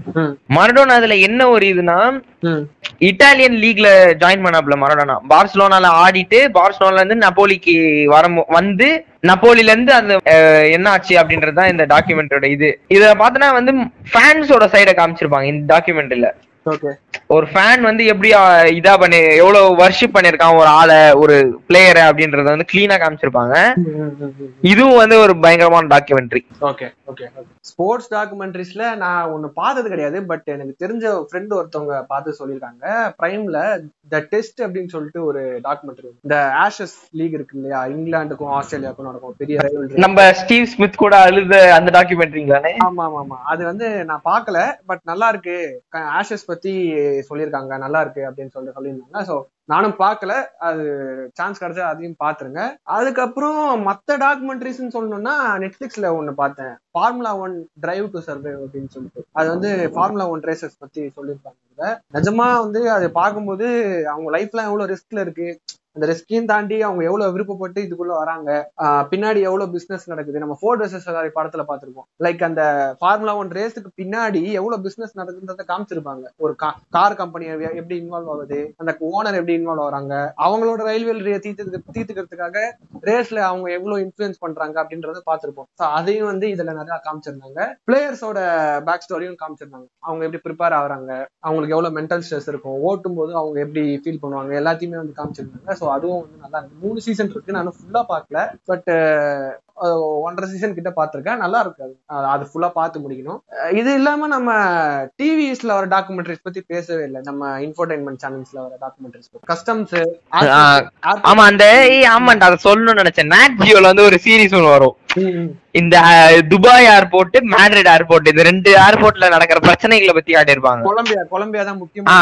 மரடோனா அதுல என்ன ஒரு இதுனா இட்டாலியன் லீக்ல ஜாயின் பண்ணாப்ல மரடோனா. பார்சலோனால ஆடிட்டு பார்சலோனால இருந்து நப்போலிக்கு வர வந்து நப்போலில இருந்து அந்த என்ன ஆச்சு அப்படின்றது தான் இந்த டாக்குமெண்ட்டோட இது. இத பார்த்தனா வந்து ஃபேன்ஸோட சைட காமிச்சிருப்பாங்க இந்த டாக்குமெண்ட்ல ஓகே ஒரு ஃபேன் வந்து எப்படி இதா பண்ணி எவ்வளவு வர்ஷிப் பண்ணிருக்கான் ஒரு ஆளை ஒரு பிளேயரை அப்படின்றத வந்து கிளீனா காமிச்சிருப்பாங்க. இதுவும் வந்து ஒரு பயங்கரமான டாக்குமெண்ட்ரி ஓகே ஓகே ஸ்போர்ட்ஸ் டாக்குமெண்ட்ரிஸ்ல நான் ஒன்னு பார்த்தது கிடையாது பட் எனக்கு தெரிஞ்ச ஃப்ரெண்ட் ஒருத்தவங்க பார்த்து சொல்லியிருக்காங்க. பிரைம்ல த டெஸ்ட் அப்படின்னு சொல்லிட்டு ஒரு டாக்குமெண்ட்ரி இந்த ஆஷஸ் லீக் இருக்கு இல்லையா? இங்கிலாந்துக்கும் ஆஸ்திரேலியாவுக்கும் நடக்கும். பெரிய. நம்ம ஸ்டீவ் ஸ்மித் கூட அழுத அந்த டாக்குமெண்ட்ரிங்களானே ஆமா ஆமா ஆமா அது வந்து நான் பார்க்கல பட் நல்லா இருக்கு. ஆஷஸ் பத்தி சொல்லியிருக்காங்க நல்லா இருக்கு அப்படின்னு சொல்லிட்டு சொல்லியிருந்தாங்க. ஸோ நானும் பார்க்கல. அது சான்ஸ் கிடைச்சா அதையும் பார்த்துருங்க. அதுக்கப்புறம் மத்த டாக்குமெண்ட்ரிஸ்ன்னு சொல்லணும்னா நெட்ஃபிளிக்ஸ்ல ஒன்று பார்த்தேன். Formula One Drive to Survive அப்படின்னு சொல்லிட்டு. அது வந்து ஃபார்முலா ஒன் ரேசஸ் பத்தி சொல்லியிருப்பாங்க. நிஜமா வந்து அதை பார்க்கும்போது அவங்க லைஃப்லாம் எவ்வளவு ரிஸ்க்ல இருக்கு? அந்த ரிஸ்கையும் தாண்டி அவங்க எவ்வளவு விருப்பப்பட்டு இதுக்குள்ள வராங்க. பின்னாடி எவ்வளவு பிசினஸ் நடக்குது. நம்ம ஃபோர் வெர்சஸ் ஃபெராரி படத்துல பாத்துருப்போம் லைக் அந்த ஃபார்முலா ஒன் ரேஸுக்கு பின்னாடி எவ்வளவு பிசினஸ் நடக்குதுன்றத காமிச்சிருப்பாங்க. ஒரு கார் கம்பெனி எப்படி இன்வால்வ் ஆகுது அந்த ஓனர் எப்படி இன்வால்வ் ஆகுறாங்க அவங்களோட ரயில்வே தீர்த்து தீர்த்துக்கிறதுக்காக ரேஸ்ல அவங்க எவ்வளவு இன்ஃபுளுன்ஸ் பண்றாங்க அப்படின்றத பார்த்திருப்போம். ஸோ அதையும் வந்து இதுல நிறைய காமிச்சிருந்தாங்க. பிளேயர்ஸோட பேக் ஸ்டோரியும் காமிச்சிருந்தாங்க. அவங்க எப்படி ப்ரிப்பேர் ஆகுறாங்க அவங்களுக்கு எவ்வளவு மென்டல் ஸ்ட்ரெஸ் இருக்கும் ஓட்டும் போது அவங்க எப்படி ஃபீல் பண்ணுவாங்க எல்லாத்தையுமே வந்து காமிச்சிருந்தாங்க. ஸோ அதுவும் வந்து நல்லா இருக்கு மூணு சீசன் இருக்கு. நான் ஃபுல்லா பார்க்கல. பட் ஒன்றரை சீசன் கிட்ட பார்த்திருக்கேன். நல்லா இருக்கு அது. அது ஃபுல்லா பார்த்து முடிக்கணும். இது இல்லாம நம்ம டிவிஸ்ல வர டாக்குமெண்ட்ரிஸ் பத்தி பேசவே இல்லை. நம்ம இன்ஃபோடைன்மெண்ட் சேனல்ஸ்ல வர டாக்குமெண்ட்ரிஸ் கஸ்டம்ஸ் ஆமா அந்த ஆமாண்டா அதை சொல்லணும்னு நினைச்சேன். நாட் ஜியோல வந்து ஒரு சீரிஸ் ஒன்று வரும். இந்த துபாய் ஏர்போர்ட் மேட்ரிட் ஏர்போர்ட் இந்த ரெண்டு ஏர்போர்ட்ல நடக்கிற பிரச்சனைகளை பத்தி காட்டியிருப்பாங்க. கொலம்பியா கொலம்பியா தான் முக்கியமா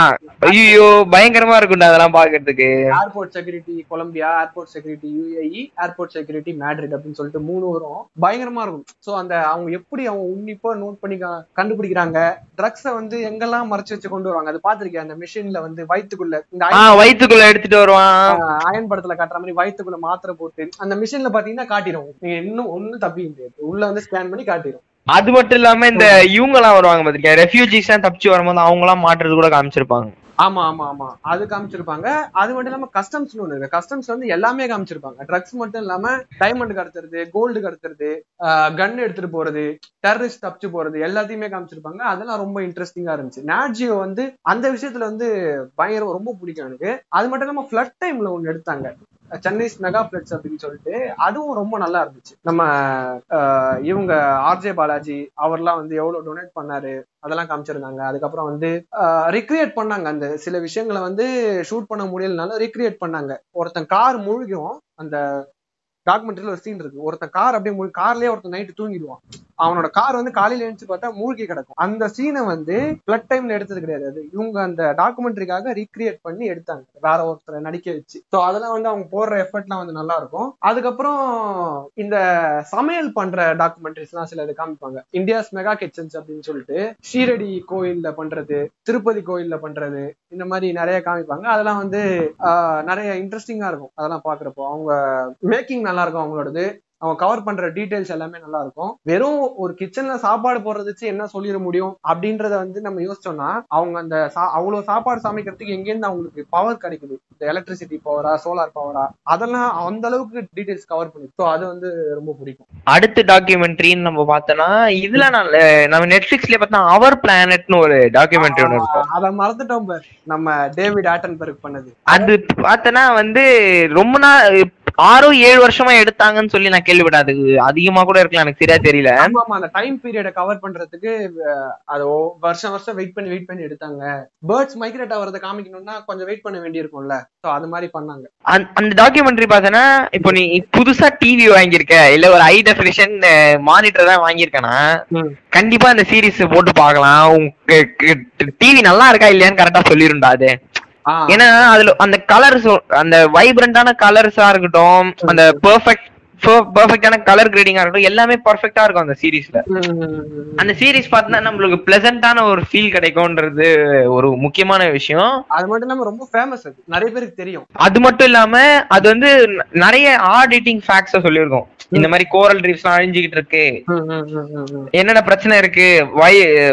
ஐயோ பயங்கரமா இருக்கும்டா அதெல்லாம் பாக்குறதுக்கு airport security Colombia airport security UAE airport security Madrid அப்படின்னு சொல்லிட்டு மூணு வரும். பயங்கரமா இருக்கும். சோ அந்த அவங்க எப்படி அவங்க உன்னிப்பா நோட் பண்ணி கண்டுபிடிக்கிறாங்க? ட்ரக்ஸ வந்து எங்கெல்லாம் மறைச்சு வச்சு கொண்டு வருவாங்க? அது பாத்திருக்கேன் அந்த மிஷின்ல வந்து வயித்துக்குள்ள இந்த ஆஹ் வயித்துக்குள்ள எடுத்துட்டு வருவான். அயன் படத்துல காட்டுற மாதிரி வயித்துக்குள்ள மாத்திரை போட்டு அந்த மிஷின்ல பாத்தீங்கன்னா காட்டிடும். நீங்க இன்னும் ஒண்ணும் தப்பி முடியாது. உள்ள வந்து ஸ்கேன் பண்ணி காட்டிடும் அது மட்டும் இல்லாம இந்த இவங்க எல்லாம் வருவாங்க பாத்திருக்கேன் ரெஃப்யூஜிஸ் எல்லாம் தப்பிச்சு வரும்போது அவங்க எல்லாம் மாட்டுறது கூட காமிச்சிருப்பாங்க. ஆமா ஆமா ஆமா. அது காமிச்சிருப்பாங்க. அது மட்டும் இல்லாம கஸ்டம்ஸ் ஒண்ணு இருக்கு. கஸ்டம்ஸ் வந்து எல்லாமே காமிச்சிருப்பாங்க. ட்ரக்ஸ் மட்டும் இல்லாம டைமண்ட் கடத்துறது கோல்டு கடத்துறது கன் எடுத்துட்டு போறது டெரரிஸ்ட் தப்பிச்சு போறது எல்லாத்தையுமே காமிச்சிருப்பாங்க. அதெல்லாம் ரொம்ப இன்ட்ரெஸ்டிங்கா இருந்துச்சு. நாட்ஜியோ வந்து அந்த விஷயத்துல வந்து பயங்கரம் ரொம்ப பிடிக்கும் எனக்கு. அது மட்டும் இல்லாம ஃபிளட் டைம்ல ஒண்ணு எடுத்தாங்க. சென்னைஸ் மெகா பிளட்ஸ் அப்படின்னு சொல்லிட்டு அதுவும் ரொம்ப நல்லா இருந்துச்சு. நம்ம அஹ், இவங்க ஆர்ஜே பாலாஜி அவர்லாம் வந்து எவ்வளவு டொனேட் பண்ணாரு அதெல்லாம் காமிச்சிருந்தாங்க. அதுக்கப்புறம் வந்து ரிக்ரியேட் பண்ணாங்க. அந்த சில விஷயங்களை வந்து ஷூட் பண்ண முடியலனாலும் ரிக்ரியேட் பண்ணாங்க. ஒருத்தன் கார் மூழ்கும் அந்த டாக்குமெண்ட்ரியில ஒரு சீன் இருக்கு. ஒருத்தன் கார் அப்படியே முழு கார்லயே ஒருத்தன் நைட்டு தூங்கிடுவான். அவனோட கார் வந்து காலையில எழுந்து பார்த்தா மூழ்கி கிடக்கும். அந்த சீனை வந்து பிளட் டைம்ல எடுத்தது கிடையாது. அது இவங்க அந்த டாக்குமெண்ட்ரிக்காக ரீக்ரியேட் பண்ணி எடுத்தாங்க. வேற ஒருத்தரை நடிக்க வச்சு. ஸோ அதெல்லாம் வந்து அவங்க போடுற எஃபர்ட்லாம் வந்து நல்லா இருக்கும். அதுக்கப்புறம் இந்த சமையல் பண்ற டாக்குமெண்ட்ரிஸ் எல்லாம் சில இது காமிப்பாங்க. இந்தியாஸ் மெகா கிச்சன்ஸ் அப்படின்னு சொல்லிட்டு ஷீரடி கோயில்ல பண்றது திருப்பதி கோயில்ல பண்றது இந்த மாதிரி நிறைய காமிப்பாங்க. அதெல்லாம் வந்து நிறைய இன்ட்ரெஸ்டிங்கா இருக்கும். அதெல்லாம் பாக்குறப்போ அவங்க மேக்கிங் நல்லா இருக்கும் அவங்களோடது. அவங்க கவர் பண்ற டீடைல்ஸ் எல்லாமே நல்லா இருக்கும் வெறும் ஒரு கிச்சன்ல சாப்பாடு போடுறது வச்சு என்ன சொல்லிட முடியும் அப்படின்றத வந்து நம்ம யோசிச்சோம்னா அவங்க அந்த அவ்வளவு சாப்பாடு சமைக்கிறதுக்கு எங்கேருந்து அவங்களுக்கு பவர் கிடைக்குது? இந்த எலக்ட்ரிசிட்டி பவரா சோலார் பவரா அதெல்லாம் அந்த அளவுக்கு டீடைல்ஸ் கவர் பண்ணி ஸோ அது வந்து ரொம்ப பிடிக்கும். அடுத்த டாக்குமெண்ட்ரின்னு நம்ம பார்த்தோம்னா இதுல நான் நம்ம நெட்ஃபிளிக்ஸ்ல பார்த்தா அவர் பிளானட்னு ஒரு டாக்குமெண்ட்ரி ஒன்று இருக்கும் அதை மறந்துட்டோம். நம்ம டேவிட் ஆட்டன்பர்க் பண்ணது. அது பார்த்தனா வந்து ரொம்ப நாள் ஆறோ ஏழு வருஷமா எடுத்தாங்கன்னு சொல்லி நான் கேள்விப்பட்டேன். அது அதிகமா கூட இருக்கலாம் எனக்கு சரியா தெரியல. ஆமா அந்த டைம் பீரியட கவர் பண்றதுக்கு அது வருஷம் வருஷம் வெயிட் பண்ணி வெயிட் பண்ணி எடுத்தாங்க. பேர்ட்ஸ் மைக்ரேட் ஆகிறத காமிக்கணும்னா கொஞ்சம் வெயிட் பண்ண வேண்டியிருக்கும்ல. சோ அது மாதிரி பண்ணாங்க. அந்த- டாக்குமெண்ட்ரி பார்த்தனா இப்போ நீ புதுசா டிவி வாங்கியிருக்க இல்ல ஒரு ஹை டெஃபினிஷன் மானிட்டர் தான் வாங்கியிருக்கனா. கண்டிப்பா அந்த சீரிஸ் போட்டு பார்க்கலாம். டிவி நல்லா இருக்கா இல்லையான்னு கரெக்டா சொல்லிருண்டா அது. ஏன்னா அதுல அந்த கலர்ஸ் அந்த வைப்ரண்டான கலர்ஸா இருக்கட்டும் அந்த பெர்ஃபெக்ட் பெர்ஃபெக்டான கலர் கிரேடிங்கா இருக்கட்டும் எல்லாமே பெர்ஃபெக்ட்டா இருக்கும் அந்த சீரிஸ்ல. அந்த சீரிஸ் பார்த்தா நம்மளுக்கு பிளசண்டான ஒரு ஃபீல் கிடைக்கும்ன்றது ஒரு முக்கியமான விஷயம். அது மட்டும் இல்லாம ரொம்ப ஃபேமஸ் அது. நிறைய பேருக்கு தெரியும். அது மட்டும் இல்லாம அது வந்து நிறைய ஆடிட்டிங் ஃபேக்ட்ஸ சொல்லியிருக்கோம். இந்த மாதிரி கோரல் ரீஃப்ஸ் எல்லாம் அழிஞ்சுக்கிட்டு இருக்கு. என்னென்ன பிரச்சனை இருக்கு?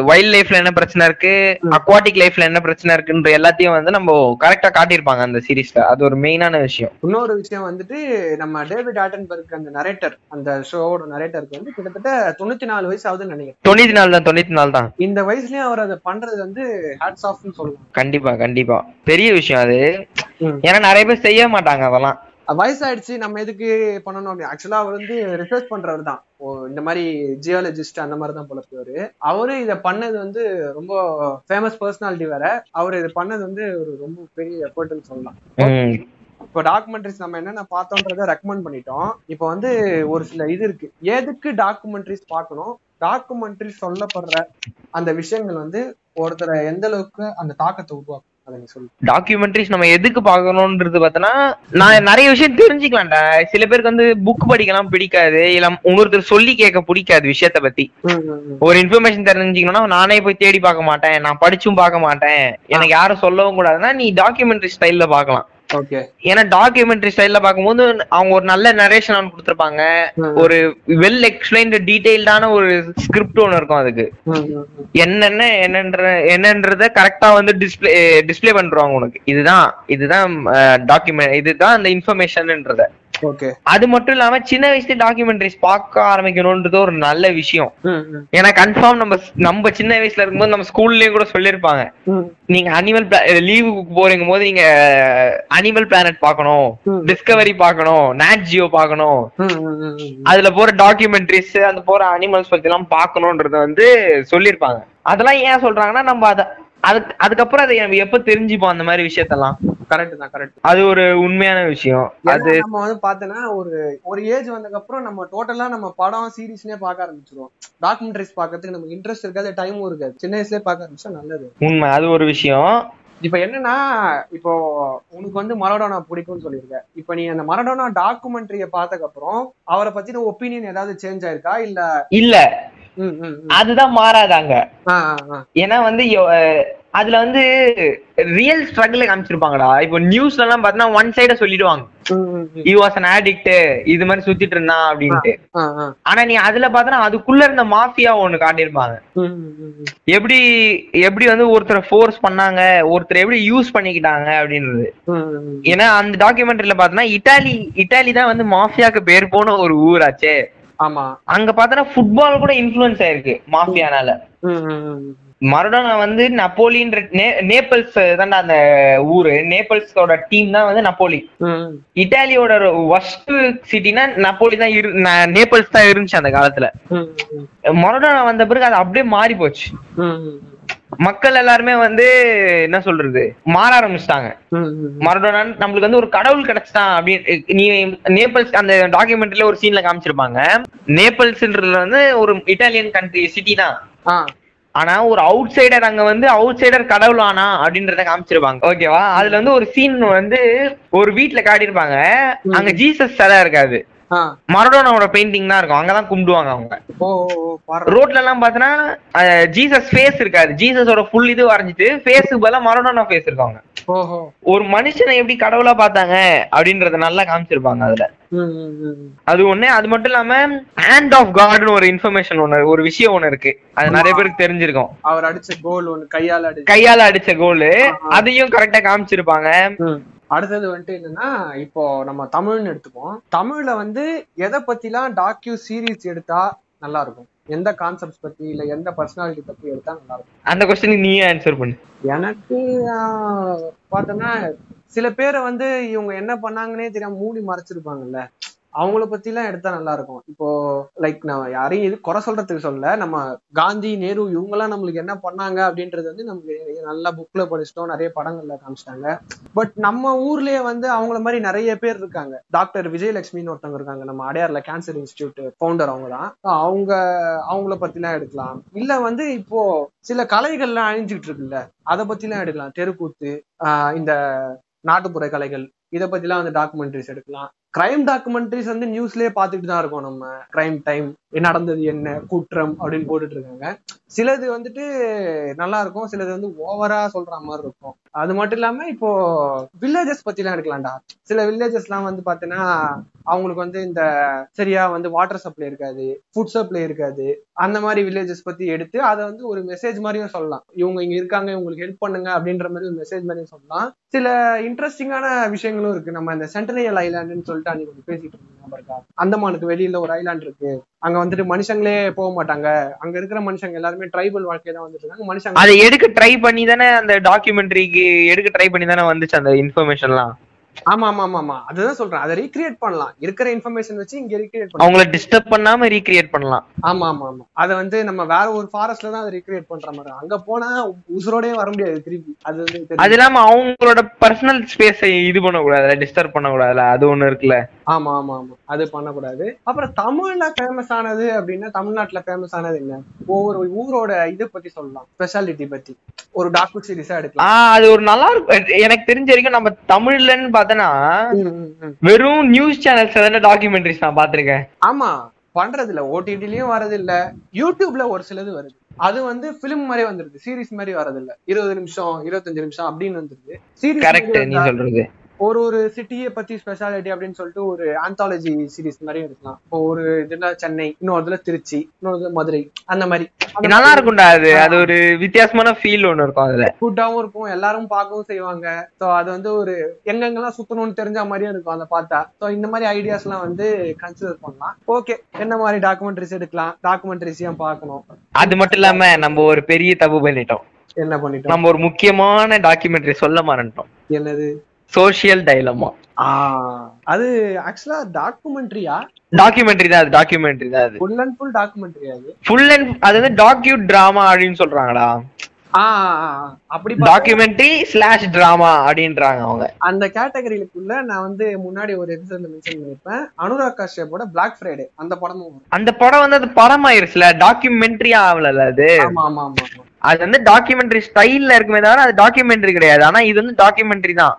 வைல்ட் லைஃப்ல என்ன பிரச்சனை இருக்கு? அக்வாட்டிக் லைஃப்ல என்ன பிரச்சனை இருக்குன்ற எல்லாத்தையும் வந்து நம்ம கரெக்டா காட்டியிருப்பாங்க அந்த சீரிஸ்ல அது ஒரு மெயினான விஷயம். இன்னொரு விஷயம் வந்துட்டு நம்ம டேவிட் ஆட்டன்பர்க் அந்த நரேட்டர் அந்த ஷோவோட நரேட்டருக்கு வந்து கிட்டத்தட்ட தொண்ணூத்தி நாலு வயசு ஆகுதுன்னு நினைக்கிறேன். தொண்ணூத்தி நாலு தான் தொண்ணூத்தி நாலு தான். இந்த வயசுலயும் அவர் அதை பண்றது வந்து ஹேட்ஸ் ஆஃப்னு சொல்லலாம் கண்டிப்பா கண்டிப்பா. பெரிய விஷயம் அது. ஏன்னா நிறைய பேர் செய்ய மாட்டாங்க அதெல்லாம். வயசாயிடுச்சு நம்ம எதுக்கு பண்ணணும் அப்படி ஆக்சுவலா அவர் வந்து ரிசர்ச் பண்றவர் தான். இந்த மாதிரி ஜியாலஜிஸ்ட் அந்த மாதிரி தான் பொழப்பவர் அவரு இதை பண்ணது வந்து ரொம்ப ஃபேமஸ் பர்சனாலிட்டி வேற. அவர் இது பண்ணது வந்து ஒரு ரொம்ப பெரிய எஃபர்ட்னு சொல்லலாம். இப்போ டாக்குமெண்ட்ரிஸ் நம்ம என்னென்ன பார்த்தோன்றத ரெக்கமெண்ட் பண்ணிட்டோம். இப்போ வந்து ஒரு சில இது இருக்கு. எதுக்கு டாக்குமெண்ட்ரிஸ் பார்க்கணும்? டாக்குமெண்ட்ரி சொல்லப்படுற அந்த விஷயங்கள் வந்து ஒருத்தரை எந்த அளவுக்கு அந்த தாக்கத்தை உருவாக்கும்? டாக்குமெண்ட்ரிஸ் நம்ம எதுக்கு பார்க்கணும்ன்றது பார்த்தோன்னா நான் நிறைய விஷயம் தெரிஞ்சுக்கலாம்டா. சில பேருக்கு வந்து புக் படிக்கலாம் பிடிக்காது. இல்ல இன்னொருத்தர் சொல்லி கேட்க பிடிக்காது விஷயத்த பத்தி. ஒரு இன்ஃபர்மேஷன் தெரிஞ்சுக்கணும்னா நானே போய் தேடி பார்க்க மாட்டேன். நான் படிச்சும் பார்க்க மாட்டேன். எனக்கு யாரும் சொல்லவும் கூடாதுன்னா நீ டாக்குமெண்ட்ரி ஸ்டைல்ல பார்க்கலாம். ஓகே ஏன்னா டாக்குமெண்ட்ரி ஸ்டைல்ல பார்க்கும்போது அவங்க ஒரு நல்ல நரேஷன் ஒன்று கொடுத்துருப்பாங்க. ஒரு வெல் எக்ஸ்பிளைன்டு டீடைல்டான ஒரு ஸ்கிரிப்ட் ஒன்று இருக்கும் அதுக்கு. என்னென்ன என்னன்ற என்னன்றத கரெக்டா வந்து டிஸ்ப்ளே டிஸ்ப்ளே பண்றாங்க உனக்கு. இதுதான் இதுதான் டாக்குமெண்ட் இதுதான் அந்த இன்ஃபர்மேஷன்ன்றத அது மட்டும் இல்லாம சின்ன வயசுல டாக்குமெண்ட்ரிஸ் பார்க்க ஆரம்பிக்கணும்ன்றது ஒரு நல்ல விஷயம். ஏன்னா கன்ஃபார்ம் நம்ம நம்ம சின்ன வயசுல இருக்கும்போது நம்ம ஸ்கூல்லயும் கூட சொல்லியிருப்பாங்க. நீங்க அனிமல் லீவுக்கு போறீங்க போது நீங்க அனிமல் பிளானட் பார்க்கணும் ம். டிஸ்கவரி பார்க்கணும் நாட் ஜியோ பார்க்கணும். அதுல போற டாக்குமெண்ட்ரிஸ் அந்த போற அனிமல்ஸ் பத்தி எல்லாம் பார்க்கணும்ன்றத வந்து சொல்லியிருப்பாங்க. அதெல்லாம் ஏன் சொல்றாங்கன்னா நம்ம அத அதுக்கு அதுக்கப்புறம் அதை நம்ம எப்ப தெரிஞ்சுப்போம் அந்த மாதிரி விஷயத்தெல்லாம்? கரெக்ட் தான் கரெக்ட் அது ஒரு உண்மையான விஷயம். அது நம்ம வந்து பார்த்தோன்னா ஒரு ஒரு ஏஜ் வந்ததுக்கு அப்புறம் நம்ம டோட்டலா நம்ம படம் சீரிஸ்னே பார்க்க ஆரம்பிச்சிருவோம். டாக்குமெண்ட்ரிஸ் பார்க்கறதுக்கு நமக்கு இன்ட்ரெஸ்ட் இருக்காது டைமும் இருக்காது. சின்ன வயசுலயே பார்க்க ஆரம்பிச்சா நல்லது. உண்மை அது ஒரு விஷயம். இப்ப என்னன்னா இப்போ உனக்கு வந்து மரடோனா பிடிக்கும்னு சொல்லியிருக்க. இப்ப நீ அந்த மரடோனா டாக்குமெண்ட்ரிய பார்த்ததுக்கு அப்புறம் அவரை பத்தின ஒப்பீனியன் ஏதாவது சேஞ்ச் ஆயிருக்கா? இல்ல இல்ல. அதுதான் மாறாதாங்க. ஏன்னா வந்து அதுல வந்து ரியல் ஸ்ட்ரகிள் காமிச்சிருப்பாங்கடா இப்போ நியூஸ்ல எல்லாம் பாத்தீங்கன்னா ஒன் சைட சொல்லிடுவாங்க. யூ வாஸ் அன் ஆடிக்ட் இது மாதிரி சுத்திட்டு இருந்தான் அப்படின்ட்டு. ஆனா நீ அதுல பாத்தனா அதுக்குள்ள இருந்த மாஃபியா ஒண்ணு காட்டியிருப்பாங்க. எப்படி எப்படி வந்து ஒருத்தரை ஃபோர்ஸ் பண்ணாங்க ஒருத்தரை எப்படி யூஸ் பண்ணிக்கிட்டாங்க அப்படின்றது. ஏன்னா அந்த டாக்குமெண்ட்ரியில பாத்தனா இட்டாலி இட்டாலி தான் வந்து மாஃபியாக்கு பேர் போன ஒரு ஊராச்சே ஆமா. அங்க பாத்தனா ஃபுட்பால் கூட இன்ஃபுளுன்ஸ் ஆயிருக்கு மாஃபியானால. ம், ம், ம், ம். மறுடனா வந்து நப்போலின்ற நே- நேபிள்ஸ் தான்டா அந்த ஊரு. நேபிள்ஸோட டீம் தான் வந்து நப்போலி. இட்டாலியோட ஒஸ்ட் சிட்டினா நப்போலி தான் இரு நேபிள்ஸ் தான் இருந்துச்சு அந்த காலத்துல. மொரடோனா வந்த பிறகு அது அப்படியே மாறி போச்சு மக்கள் எல்லாருமே வந்து என்ன சொல்றது மாற ஆரம்பிச்சிட்டாங்க. ம், ம். மரடோனா நம்மளுக்கு வந்து ஒரு கடவுள் கிடைச்சிட்டான் அப்படின்னு நீ நேபிள்ஸ் அந்த டாக்குமெண்ட்ரியில ஒரு சீன்ல காமிச்சிருப்பாங்க. நேபிள்ஸ்ன்றது வந்து ஒரு இட்டாலியன் கண்ட்ரி சிட்டி தான். ஆனா ஒரு அவுட் சைடர் அங்க வந்து அவுட் சைடர் கடவுள் ஆனா அப்படின்றத காமிச்சிருப்பாங்க. ஓகேவா அதுல வந்து ஒரு சீன் வந்து ஒரு வீட்ல காட்டியிருப்பாங்க. அங்க ஜீசஸ் சிலை இருக்காது. ஆ. மரடோனாவோட பெயிண்டிங் தான் இருக்கும். அங்கதான் கும்பிடுவாங்க அவங்க. ரோட்ல எல்லாம் பாத்தீங்கன்னா ஜீசஸ் ஃபேஸ் இருக்காது. ஜீசஸோட ஃபுல் இது வரைஞ்சிட்டு ஃபேஸுக்கு பதிலா மரடோனா ஃபேஸ் இருக்காங்க. ஒரு மனுஷனை எப்படி கடவுளா பார்த்தாங்க அப்படின்றத நல்லா காமிச்சிருப்பாங்க அதுல. அது ஒண்ணு. அது மட்டும் இல்லாம ஹேண்ட் ஆஃப் காட்னு ஒரு இன்ஃபர்மேஷன் ஒண்ணு ஒரு விஷயம் ஒண்ணு இருக்கு. அது நிறைய பேருக்கு தெரிஞ்சிருக்கும். அவர் அடிச்ச கோல் ஒண்ணு கையால அடிச்சு கையால அடிச்ச கோலு அதையும் கரெக்டா காமிச்சிருப்பாங்க. அடுத்தது வந்துட்டு என்னன்னா இப்போ நம்ம தமிழ்னு எடுத்துப்போம் தமிழ்ல வந்து எதை பத்திலாம் டாக்யூ சீரிஸ் எடுத்தா நல்லா இருக்கும் எந்த கான்செப்ட்ஸ் பத்தி இல்ல எந்த பர்சனாலிட்டி பத்தி எடுத்தா நல்லா இருக்கும் அந்த கொஸ்டினுக்கு நீயே ஆன்சர் பண்ணு. எனக்கு ஆஹ், பார்த்தோன்னா சில பேரை வந்து இவங்க என்ன பண்ணாங்கன்னே தெரியாம மூடி மறைச்சிருப்பாங்கல்ல. அவங்கள பத்தி எல்லாம் எடுத்தா நல்லா இருக்கும் இப்போ லைக் நான் யாரையும் இது குறை சொல்றதுக்கு சொல்ல நம்ம காந்தி நேரு இவங்கெல்லாம் நம்மளுக்கு என்ன பண்ணாங்க அப்படின்றது வந்து நமக்கு நல்லா புக்ல படிச்சிட்டோம். நிறைய படங்கள்ல காமிச்சிட்டாங்க. பட் நம்ம ஊர்லயே வந்து அவங்கள மாதிரி நிறைய பேர் இருக்காங்க. டாக்டர் விஜயலட்சுமின்னு ஒருத்தவங்க இருக்காங்க. நம்ம அடையார்ல கேன்சர் இன்ஸ்டியூட் ஃபவுண்டர் அவங்க தான் அவங்க அவங்கள பத்திலாம் எடுக்கலாம். இல்ல வந்து இப்போ சில கலைகள்லாம் அழிஞ்சுக்கிட்டு இருக்குல்ல. அதை பத்திலாம் எடுக்கலாம். தெருக்கூத்து ஆஹ் இந்த நாட்டுப்புற கலைகள் இதை பத்திலாம் வந்து டாக்குமெண்ட்ரிஸ் எடுக்கலாம். கிரைம் டாக்குமெண்ட்ரிஸ் வந்து நியூஸ்லயே பார்த்துட்டு தான் இருக்கோம் நம்ம. கிரைம் டைம் நடந்தது என்ன குற்றம் அப்படின்னு போட்டுட்டு இருக்காங்க. சிலது வந்துட்டு நல்லா இருக்கும். சிலது வந்து ஓவரா சொல்ற மாதிரி இருக்கும். அது மட்டும் இல்லாம இப்போ வில்லேஜஸ் பத்திலாம் எடுக்கலாம்டா. சில வில்லேஜஸ்லாம் வந்து பாத்தீங்கன்னா அவங்களுக்கு வந்து இந்த சரியா வந்து வாட்டர் சப்ளை இருக்காது ஃபுட் சப்ளை இருக்காது. அந்த மாதிரி வில்லேஜஸ் பத்தி எடுத்து அதை வந்து ஒரு மெசேஜ் மாதிரியும் சொல்லலாம். இவங்க இங்க இருக்காங்க இவங்களுக்கு ஹெல்ப் பண்ணுங்க அப்படின்ற மாதிரி ஒரு மெசேஜ் மாதிரியும் சொல்லலாம். சில இன்ட்ரெஸ்டிங்கான விஷயங்கள் விஷயங்களும் இருக்கு. நம்ம இந்த சென்டனியல் ஐலாண்டுன்னு சொல்லிட்டு அன்னைக்கு பேசிட்டு இருந்தோம் அந்தமானுக்கு வெளியில ஒரு ஐலாண்ட் இருக்கு. அங்க வந்துட்டு மனுஷங்களே போக மாட்டாங்க. அங்க இருக்கிற மனுஷங்க எல்லாருமே ட்ரைபல் வாழ்க்கை தான் வந்துட்டு இருக்காங்க. மனுஷங்க அதை எடுக்க ட்ரை பண்ணி தானே அந்த டாக்குமெண்ட்ரிக்கு எடுக்க ட்ரை பண்ணி தானே வந்துச்சு அந்த இன்ஃபர்மேஷன்லாம் ஆமா ஆமா ஆமா ஆமா அதுதான் சொல்றேன். அதை ரீக்ரியேட் பண்ணலாம். இருக்கிற இன்ஃபர்மேஷன் வச்சு இங்க ரீக்ரியேட் பண்ணலாம். அவங்கள டிஸ்டர்ப் பண்ணாம ரீக்ரியேட் பண்ணலாம். ஆமா ஆமா ஆமா அதை வந்து நம்ம வேற ஒரு ஃபாரஸ்ட்ல தான் அதை ரீக்ரியேட் பண்ற மாதிரி அங்க போனா உசுரோடயே வர முடியாது திருப்பி. அது வந்து. அது இல்லாம அவங்களோட பர்சனல் ஸ்பேஸ் இது பண்ண கூடாதுல டிஸ்டர்ப் பண்ண கூடாதுல அது ஒண்ணு இருக்குல்ல. ஆமா ஆமா ஆமா அது பண்ணக்கூடாது. அப்புறம் தமிழ்ல ஃபேமஸ் ஆனது அப்படின்னா தமிழ்நாட்டுல ஃபேமஸ் ஆனது என்ன? ஒவ்வொரு ஊரோட இதை பத்தி சொல்லலாம். ஸ்பெஷாலிட்டி பத்தி. ஒரு டாக்கு சீரிஸா எடுக்கலாம். அது ஒரு நல்லா இருக்கும். எனக்கு தெரிஞ்ச வரைக்கும் நம்ம தமிழ்லன்னு ம். வெறும் நியூஸ் சேனல்ஸ் தானே டாக்குமெண்ட்ரிஸ் நான் பாத்திருக்கேன் ஆமா பண்றது இல்ல ஓடிடிலயும் வரது இல்ல யூடியூப்ல ஒரு சிலது வருது. அது வந்து பிலிம் மாதிரி வந்துருது. சீரிஸ் மாதிரி வரது இல்ல இருபது நிமிஷம் இருபத்தஞ்சு நிமிஷம் அப்படின்னு வந்துருது. கரெக்ட் நீ சீரிஸ் சொல்றது. ஒரு ஒரு சிட்டியை பத்தி ஸ்பெஷாலிட்டி அப்படின்னு சொல்லிட்டு ஒரு ஆந்தாலஜி சீரிஸ் மாதிரி எடுக்கலாம். இப்போ ஒரு இதுல சென்னை இன்னொருதுல திருச்சி இன்னொரு மதுரை அந்த மாதிரி. நல்லா இருக்கும்டா அது. அது ஒரு வித்தியாசமான ஃபீல் ஒண்ணு இருக்கும் அதுல. கூட்டாவும் இருக்கும் எல்லாரும் பார்க்கவும் செய்வாங்க. சோ அது வந்து ஒரு எங்கெங்கெல்லாம் சுத்தணும்னு தெரிஞ்ச மாதிரியும் இருக்கும் அதை பார்த்தா. சோ இந்த மாதிரி ஐடியாஸ் எல்லாம் வந்து கன்சிடர் பண்ணலாம். ஓகே என்ன மாதிரி டாக்குமெண்ட்ரிஸ் எடுக்கலாம்? டாக்குமெண்ட்ரிஸையும் பார்க்கணும்? அது மட்டும் இல்லாம நம்ம ஒரு பெரிய தப்பு பண்ணிட்டோம். என்ன பண்ணிட்டோம்? நம்ம ஒரு முக்கியமான டாக்குமெண்ட்ரி சொல்ல மறந்துட்டோம். என்னது? Social dilemma. அது ஆக்சுவலா டாக்குமெண்ட்ரியா? டாக்குமெண்ட்ரி தான் அது டாக்குமெண்ட்ரி தான் அது. ஃபுல் அண்ட் ஃபுல் டாக்குமெண்ட்ரி அது? ஃபுல் அண்ட் அது வந்து டாக்யூ டிராமா அப்படின்னு சொல்றாங்கடா. அப்படி டாக்குமெண்ட்ரி ஸ்லாஷ் டிராமா அப்படின்றாங்க அவங்க. அந்த கேட்டகரிக்குள்ள நான் வந்து முன்னாடி ஒரு எபிசோட்ல மென்ஷன் பண்ணிருப்பேன் அனுராக் காஷ்யப்போட பிளாக் ஃப்ரைடே அந்த படமும். அந்த படம் வந்து அது படம் ஆயிருச்சுல டாக்குமெண்ட்ரி ஆகல அது ஆமா ஆமா ஆமா. அது வந்து டாக்குமெண்ட்ரி ஸ்டைல்ல இருக்குமே தவிர அது டாக்குமெண்ட்ரி கிடையாது. ஆனா இது வந்து டாக்குமெண்ட்ரி தான்.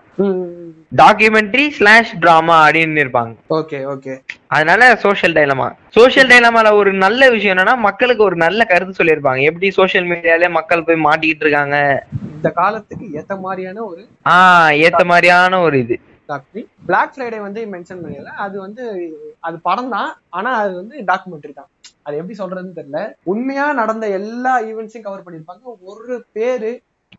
டாக்குமெண்ட்ரி ஸ்லாஷ் டிராமா அப்படின்னு இருப்பாங்க. Okay okay. அதனால சோஷியல் டைலமா சோஷியல் டைலமால ஒரு நல்ல விஷயம் என்னன்னா மக்களுக்கு ஒரு நல்ல கருத்து சொல்லியிருப்பாங்க. எப்படி சோஷியல் மீடியால மக்கள் போய் மாட்டிக்கிட்டு இருக்காங்க? இந்த காலத்துக்கு ஏத்த மாதிரியான ஒரு ஆஹ் ஏத்த மாதிரியான ஒரு இது. டாக்டரி பிளாக் ஃப்ரைடே வந்து மென்ஷன் பண்ணிடல அது வந்து அது படம் தான். ஆனா அது வந்து டாக்குமெண்ட்ரி தான். அது எப்படி சொல்றதுன்னு தெரியல. உண்மையா நடந்த எல்லா ஈவெண்ட்ஸையும் கவர் பண்ணிருப்பாங்க ஒரு பேரு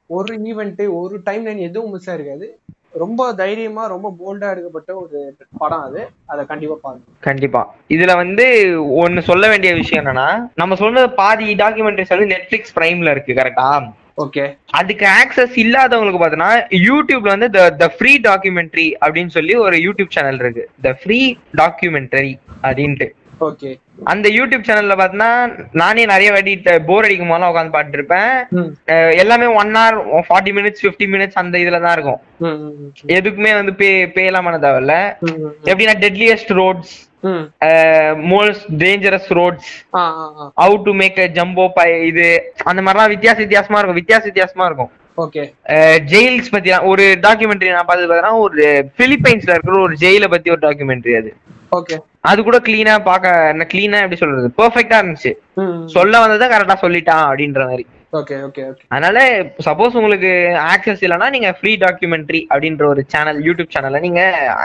ஒரு ஈவெண்ட் ஒரு டைம் லைன் எதுவும் மிஸ் ஆயிருக்காது ரொம்ப தைரியமா ரொம்ப போல்டா எடுக்கப்பட்ட ஒரு படம் அது. அதை கண்டிப்பா பாருங்க. கண்டிப்பா. இதுல வந்து ஒன்னு சொல்ல வேண்டிய விஷயம் என்னன்னா நம்ம சொன்னது பாதி டாக்குமெண்ட்ரிஸ் வந்து நெட்ஃபிளிக்ஸ் பிரைம்ல இருக்கு கரெக்டா ஓகே. அதுக்கு ஆக்சஸ் இல்லாதவங்களுக்கு பார்த்தோன்னா யூடியூப்ல வந்து த த ஃப்ரீ டாக்குமெண்ட்ரி அப்படின்னு சொல்லி ஒரு யூடியூப் சேனல் இருக்கு. த ஃப்ரீ டாக்குமெண்ட்ரி அப்படின்ட்டு. ஓகே அந்த யூடியூப் சேனல்ல பார்த்தீங்கன்னா நானே நிறைய வாட்டி போர் அடிக்கும் போதெல்லாம் உட்காந்து பாத்துட்டு இருப்பேன் எல்லாமே one hour forty minutes fifty minutes அந்த இதுல தான் இருக்கும். எதுக்குமே வந்து பே பேலாம் பண்ண தேவையில்ல. எப்படின்னா deadliest roads most dangerous roads how to make jumbo pie இது அந்த மாதிரிலாம் வித்தியாச வித்தியாசமா இருக்கும் வித்தியாச வித்தியாசமா இருக்கும். ஓகே ஜெயில்ஸ் பத்தி ஒரு டாக்குமெண்ட்ரி நான் பார்த்து பார்த்தா ஒரு பிலிப்பைன்ஸ்ல இருக்கிற ஒரு ஜெயில பத்தி ஒரு டாக்குமெண்ட்ரி அது. அது கூட கிளீனா பாக்க கிளீனா எப்படி சொல்றது? பெர்ஃபெக்ட்டா இருந்துச்சு. சொல்ல வந்ததை கரெக்டா சொல்லிட்டான் அப்படின்ற மாதிரி. Okay okay okay. அதனால சப்போஸ் உங்களுக்கு ஆக்சஸ் இல்லைன்னா நீங்க ஃப்ரீ டாக்குமெண்ட்ரி அப்படின்ற ஒரு சேனல் யூடியூப் சேனலை நீங்க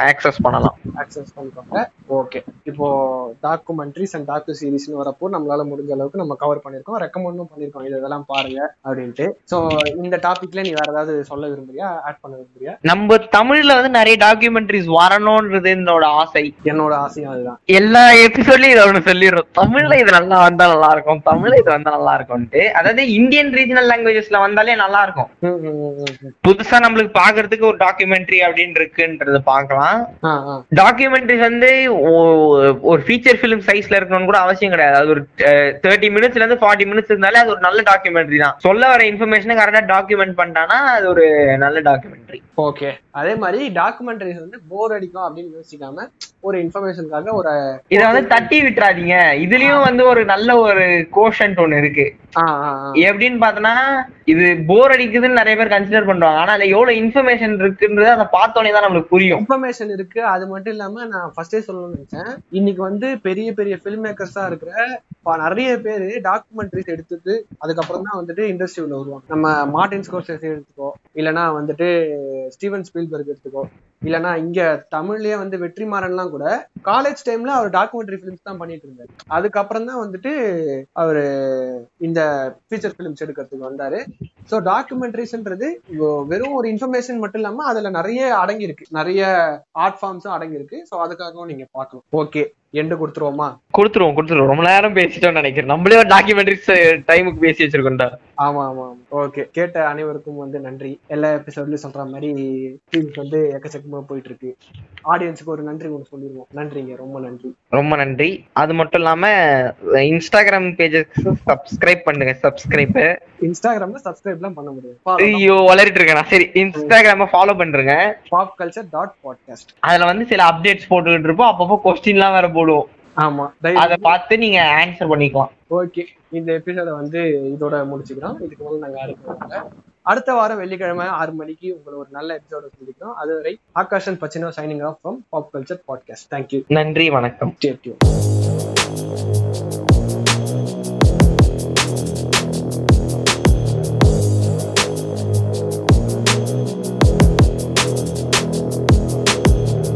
ஆக்சஸ் பண்ணலாம். ஆக்சஸ் பண்ணிக்கோங்க ஓகே. இப்போ டாக்குமெண்ட்ரிஸ் அண்ட் டாக்கு சீரிஸ்னு வரப்போ நம்மளால முடிஞ்ச அளவுக்கு நம்ம கவர் பண்ணிருக்கோம் ரெக்கமெண்டும் பண்ணிருக்கோம் இது இதெல்லாம் பாருங்க அப்படின்ட்டு. சோ இந்த டாபிக்ல நீ வேற ஏதாவது சொல்ல விரும்புறியா? ஆட் பண்ண விரும்புறியா? நம்ம தமிழ்ல வந்து நிறைய டாக்குமெண்ட்ரிஸ் வரணும்ன்றது என்னோட ஆசை. என்னோட ஆசையும் அதுதான். எல்லா எபிசோட்லயும் இதை ஒண்ணு சொல்லிடுறோம். தமிழ்ல இது நல்லா வந்தா நல்லா இருக்கும். தமிழ்ல இது வந்தா நல்லா இருக்கும்ட்டு அதாவது இந்தியன் ரீஜனல் லாங்குவேஜஸ்ல வந்தாலே நல்லா இருக்கும். புதுசா நம்மளுக்கு பாக்குறதுக்கு ஒரு டாக்குமெண்ட்ரி அப்படின்னு இருக்குன்றது ஆ. டாக்குமெண்ட்ரிஸ் வந்து ஒரு ஃபீச்சர் ஃபிலிம் சைஸ்ல இருக்கணும்னு கூட அவசியம் கிடையாது. அது ஒரு தேர்ட்டி மினிட்ஸ்ல இருந்து ஃபார்ட்டி மினிட்ஸ் இருந்தாலே அது ஒரு நல்ல டாக்குமெண்ட்ரி தான். சொல்ல வர இன்ஃபர்மேஷனை கரெக்டா டாக்குமெண்ட் பண்ணிட்டானா அது ஒரு நல்ல டாக்குமெண்ட்ரி ஓகே அதே மாதிரி டாக்குமெண்ட்ரிஸ் வந்து போர் அடிக்கும் அப்படின்னு யோசிக்காம ஒரு இன்ஃபர்மேஷனுக்காக ஒரு இத வந்து தட்டி விட்டுறாதீங்க. இதுலயும் வந்து ஒரு நல்ல ஒரு கோஷன்ட் ஒண்ணு இருக்கு. ஆ. எப்படின்னு பார்த்தோன்னா இது போர் அடிக்குதுன்னு நிறைய பேர் கன்சிடர் பண்றாங்க. ஆனா அதுல எவ்வளவு இன்ஃபர்மேஷன் இருக்குன்றது அதை பார்த்தோன்னே தான் நம்மளுக்கு புரியும். இன்ஃபர்மேஷன் இருக்கு. அது மட்டும் இல்லாம நான் ஃபர்ஸ்டே சொல்லணும்னு நினைச்சேன். இன்னைக்கு வந்து பெரிய பெரிய ஃபில்ம் மேக்கர்ஸா இருக்கிற நிறைய பேர் டாக்குமெண்ட்ரிஸ் எடுத்துட்டு அதுக்கப்புறம் தான் வந்துட்டு இண்டஸ்ட்ரியில் வருவாங்க. நம்ம மார்டின் ஸ்கோர்செஸ் எடுத்துக்கோ இல்லனா வந்துட்டு ஸ்டீவன் ஸ்பீல்பர்க் எடுத்துக்கோ இல்லனா இங்க தமிழ்லயே வந்து வெற்றிமாறன்லாம் கூட காலேஜ் டைம்ல அவர் டாக்குமெண்ட்ரி ஃபிலிம்ஸ் தான் பண்ணிட்டு இருந்தாரு. அதுக்கப்புறம் தான் வந்துட்டு அவரு இந்த ஃபீச்சர் ஃபிலிம்ஸ் எடுக்கிறதுக்கு வந்தாரு ஸோ டாக்குமெண்ட்ரிஸ்ன்றது வெறும் ஒரு இன்ஃபர்மேஷன் மட்டும் இல்லாம அதுல நிறைய அடங்கி இருக்கு நிறைய ஆர்ட் ஃபார்ம்ஸும் அடங்கி இருக்கு ஸோ அதுக்காகவும் நீங்க பார்க்கலாம். ஓகே எண்டு கொடுத்துருவோமா? கொடுத்துருவோம் கொடுத்துருவோம். ரொம்ப நேரம் பேசிட்டோம்னு நினைக்கிறேன். நம்மளே ஒரு டாக்குமெண்ட்ரிஸ் டைமுக்கு பேசி வச்சிருக்கோம்டா. ஆமா ஆமா ஓகே. கேட்ட அனைவருக்கும் வந்து நன்றி. எல்லா எபிசோட்லயும் சொல்ற மாதிரி ஃபீல்ஸ் வந்து எக்கச்சக்கமா போயிட்டு இருக்கு ஆடியன்ஸுக்கு ஒரு நன்றி ஒன்று சொல்லிடுவோம் நன்றிங்க. ரொம்ப நன்றி. ரொம்ப நன்றி. அது மட்டும் இல்லாம இன்ஸ்டாகிராம் பேஜஸ்க்கு சப்ஸ்கிரைப் பண்ணுங்க. சப்ஸ்கிரைப் இன்ஸ்டாகிராம்ல சப்ஸ்கிரைப்லாம் பண்ண முடியாது. ஐயோ வளரிட்டு இருக்கேன். சரி இன்ஸ்டாகிராம ஃபாலோ பண்றேங்க. பாப் கல்ச்சர் டாட் பாட்காஸ்ட் அதுல வந்து சில அப்டேட்ஸ் போட்டுக்கிட்டு இருப்போம். அப்பப்போ கொஸ்டின் எல்லாம் வேற போடுவோம். ஆமா அதை பார்த்து நீங்க ஆன்சர் பண்ணிக்கலாம். ஓகே இந்த எபிசோட வந்து இதோட முடிச்சுக்கிறோம். இதுக்கு மேல நாங்க அடுத்த அடுத்த வாரம் வெள்ளிக்கிழமை ஆறு மணிக்கு உங்களை ஒரு நல்ல எபிசோட சந்திக்கிறோம். அதுவரை Akashan Pacino signing off from pop culture podcast thank you நன்றி வணக்கம்.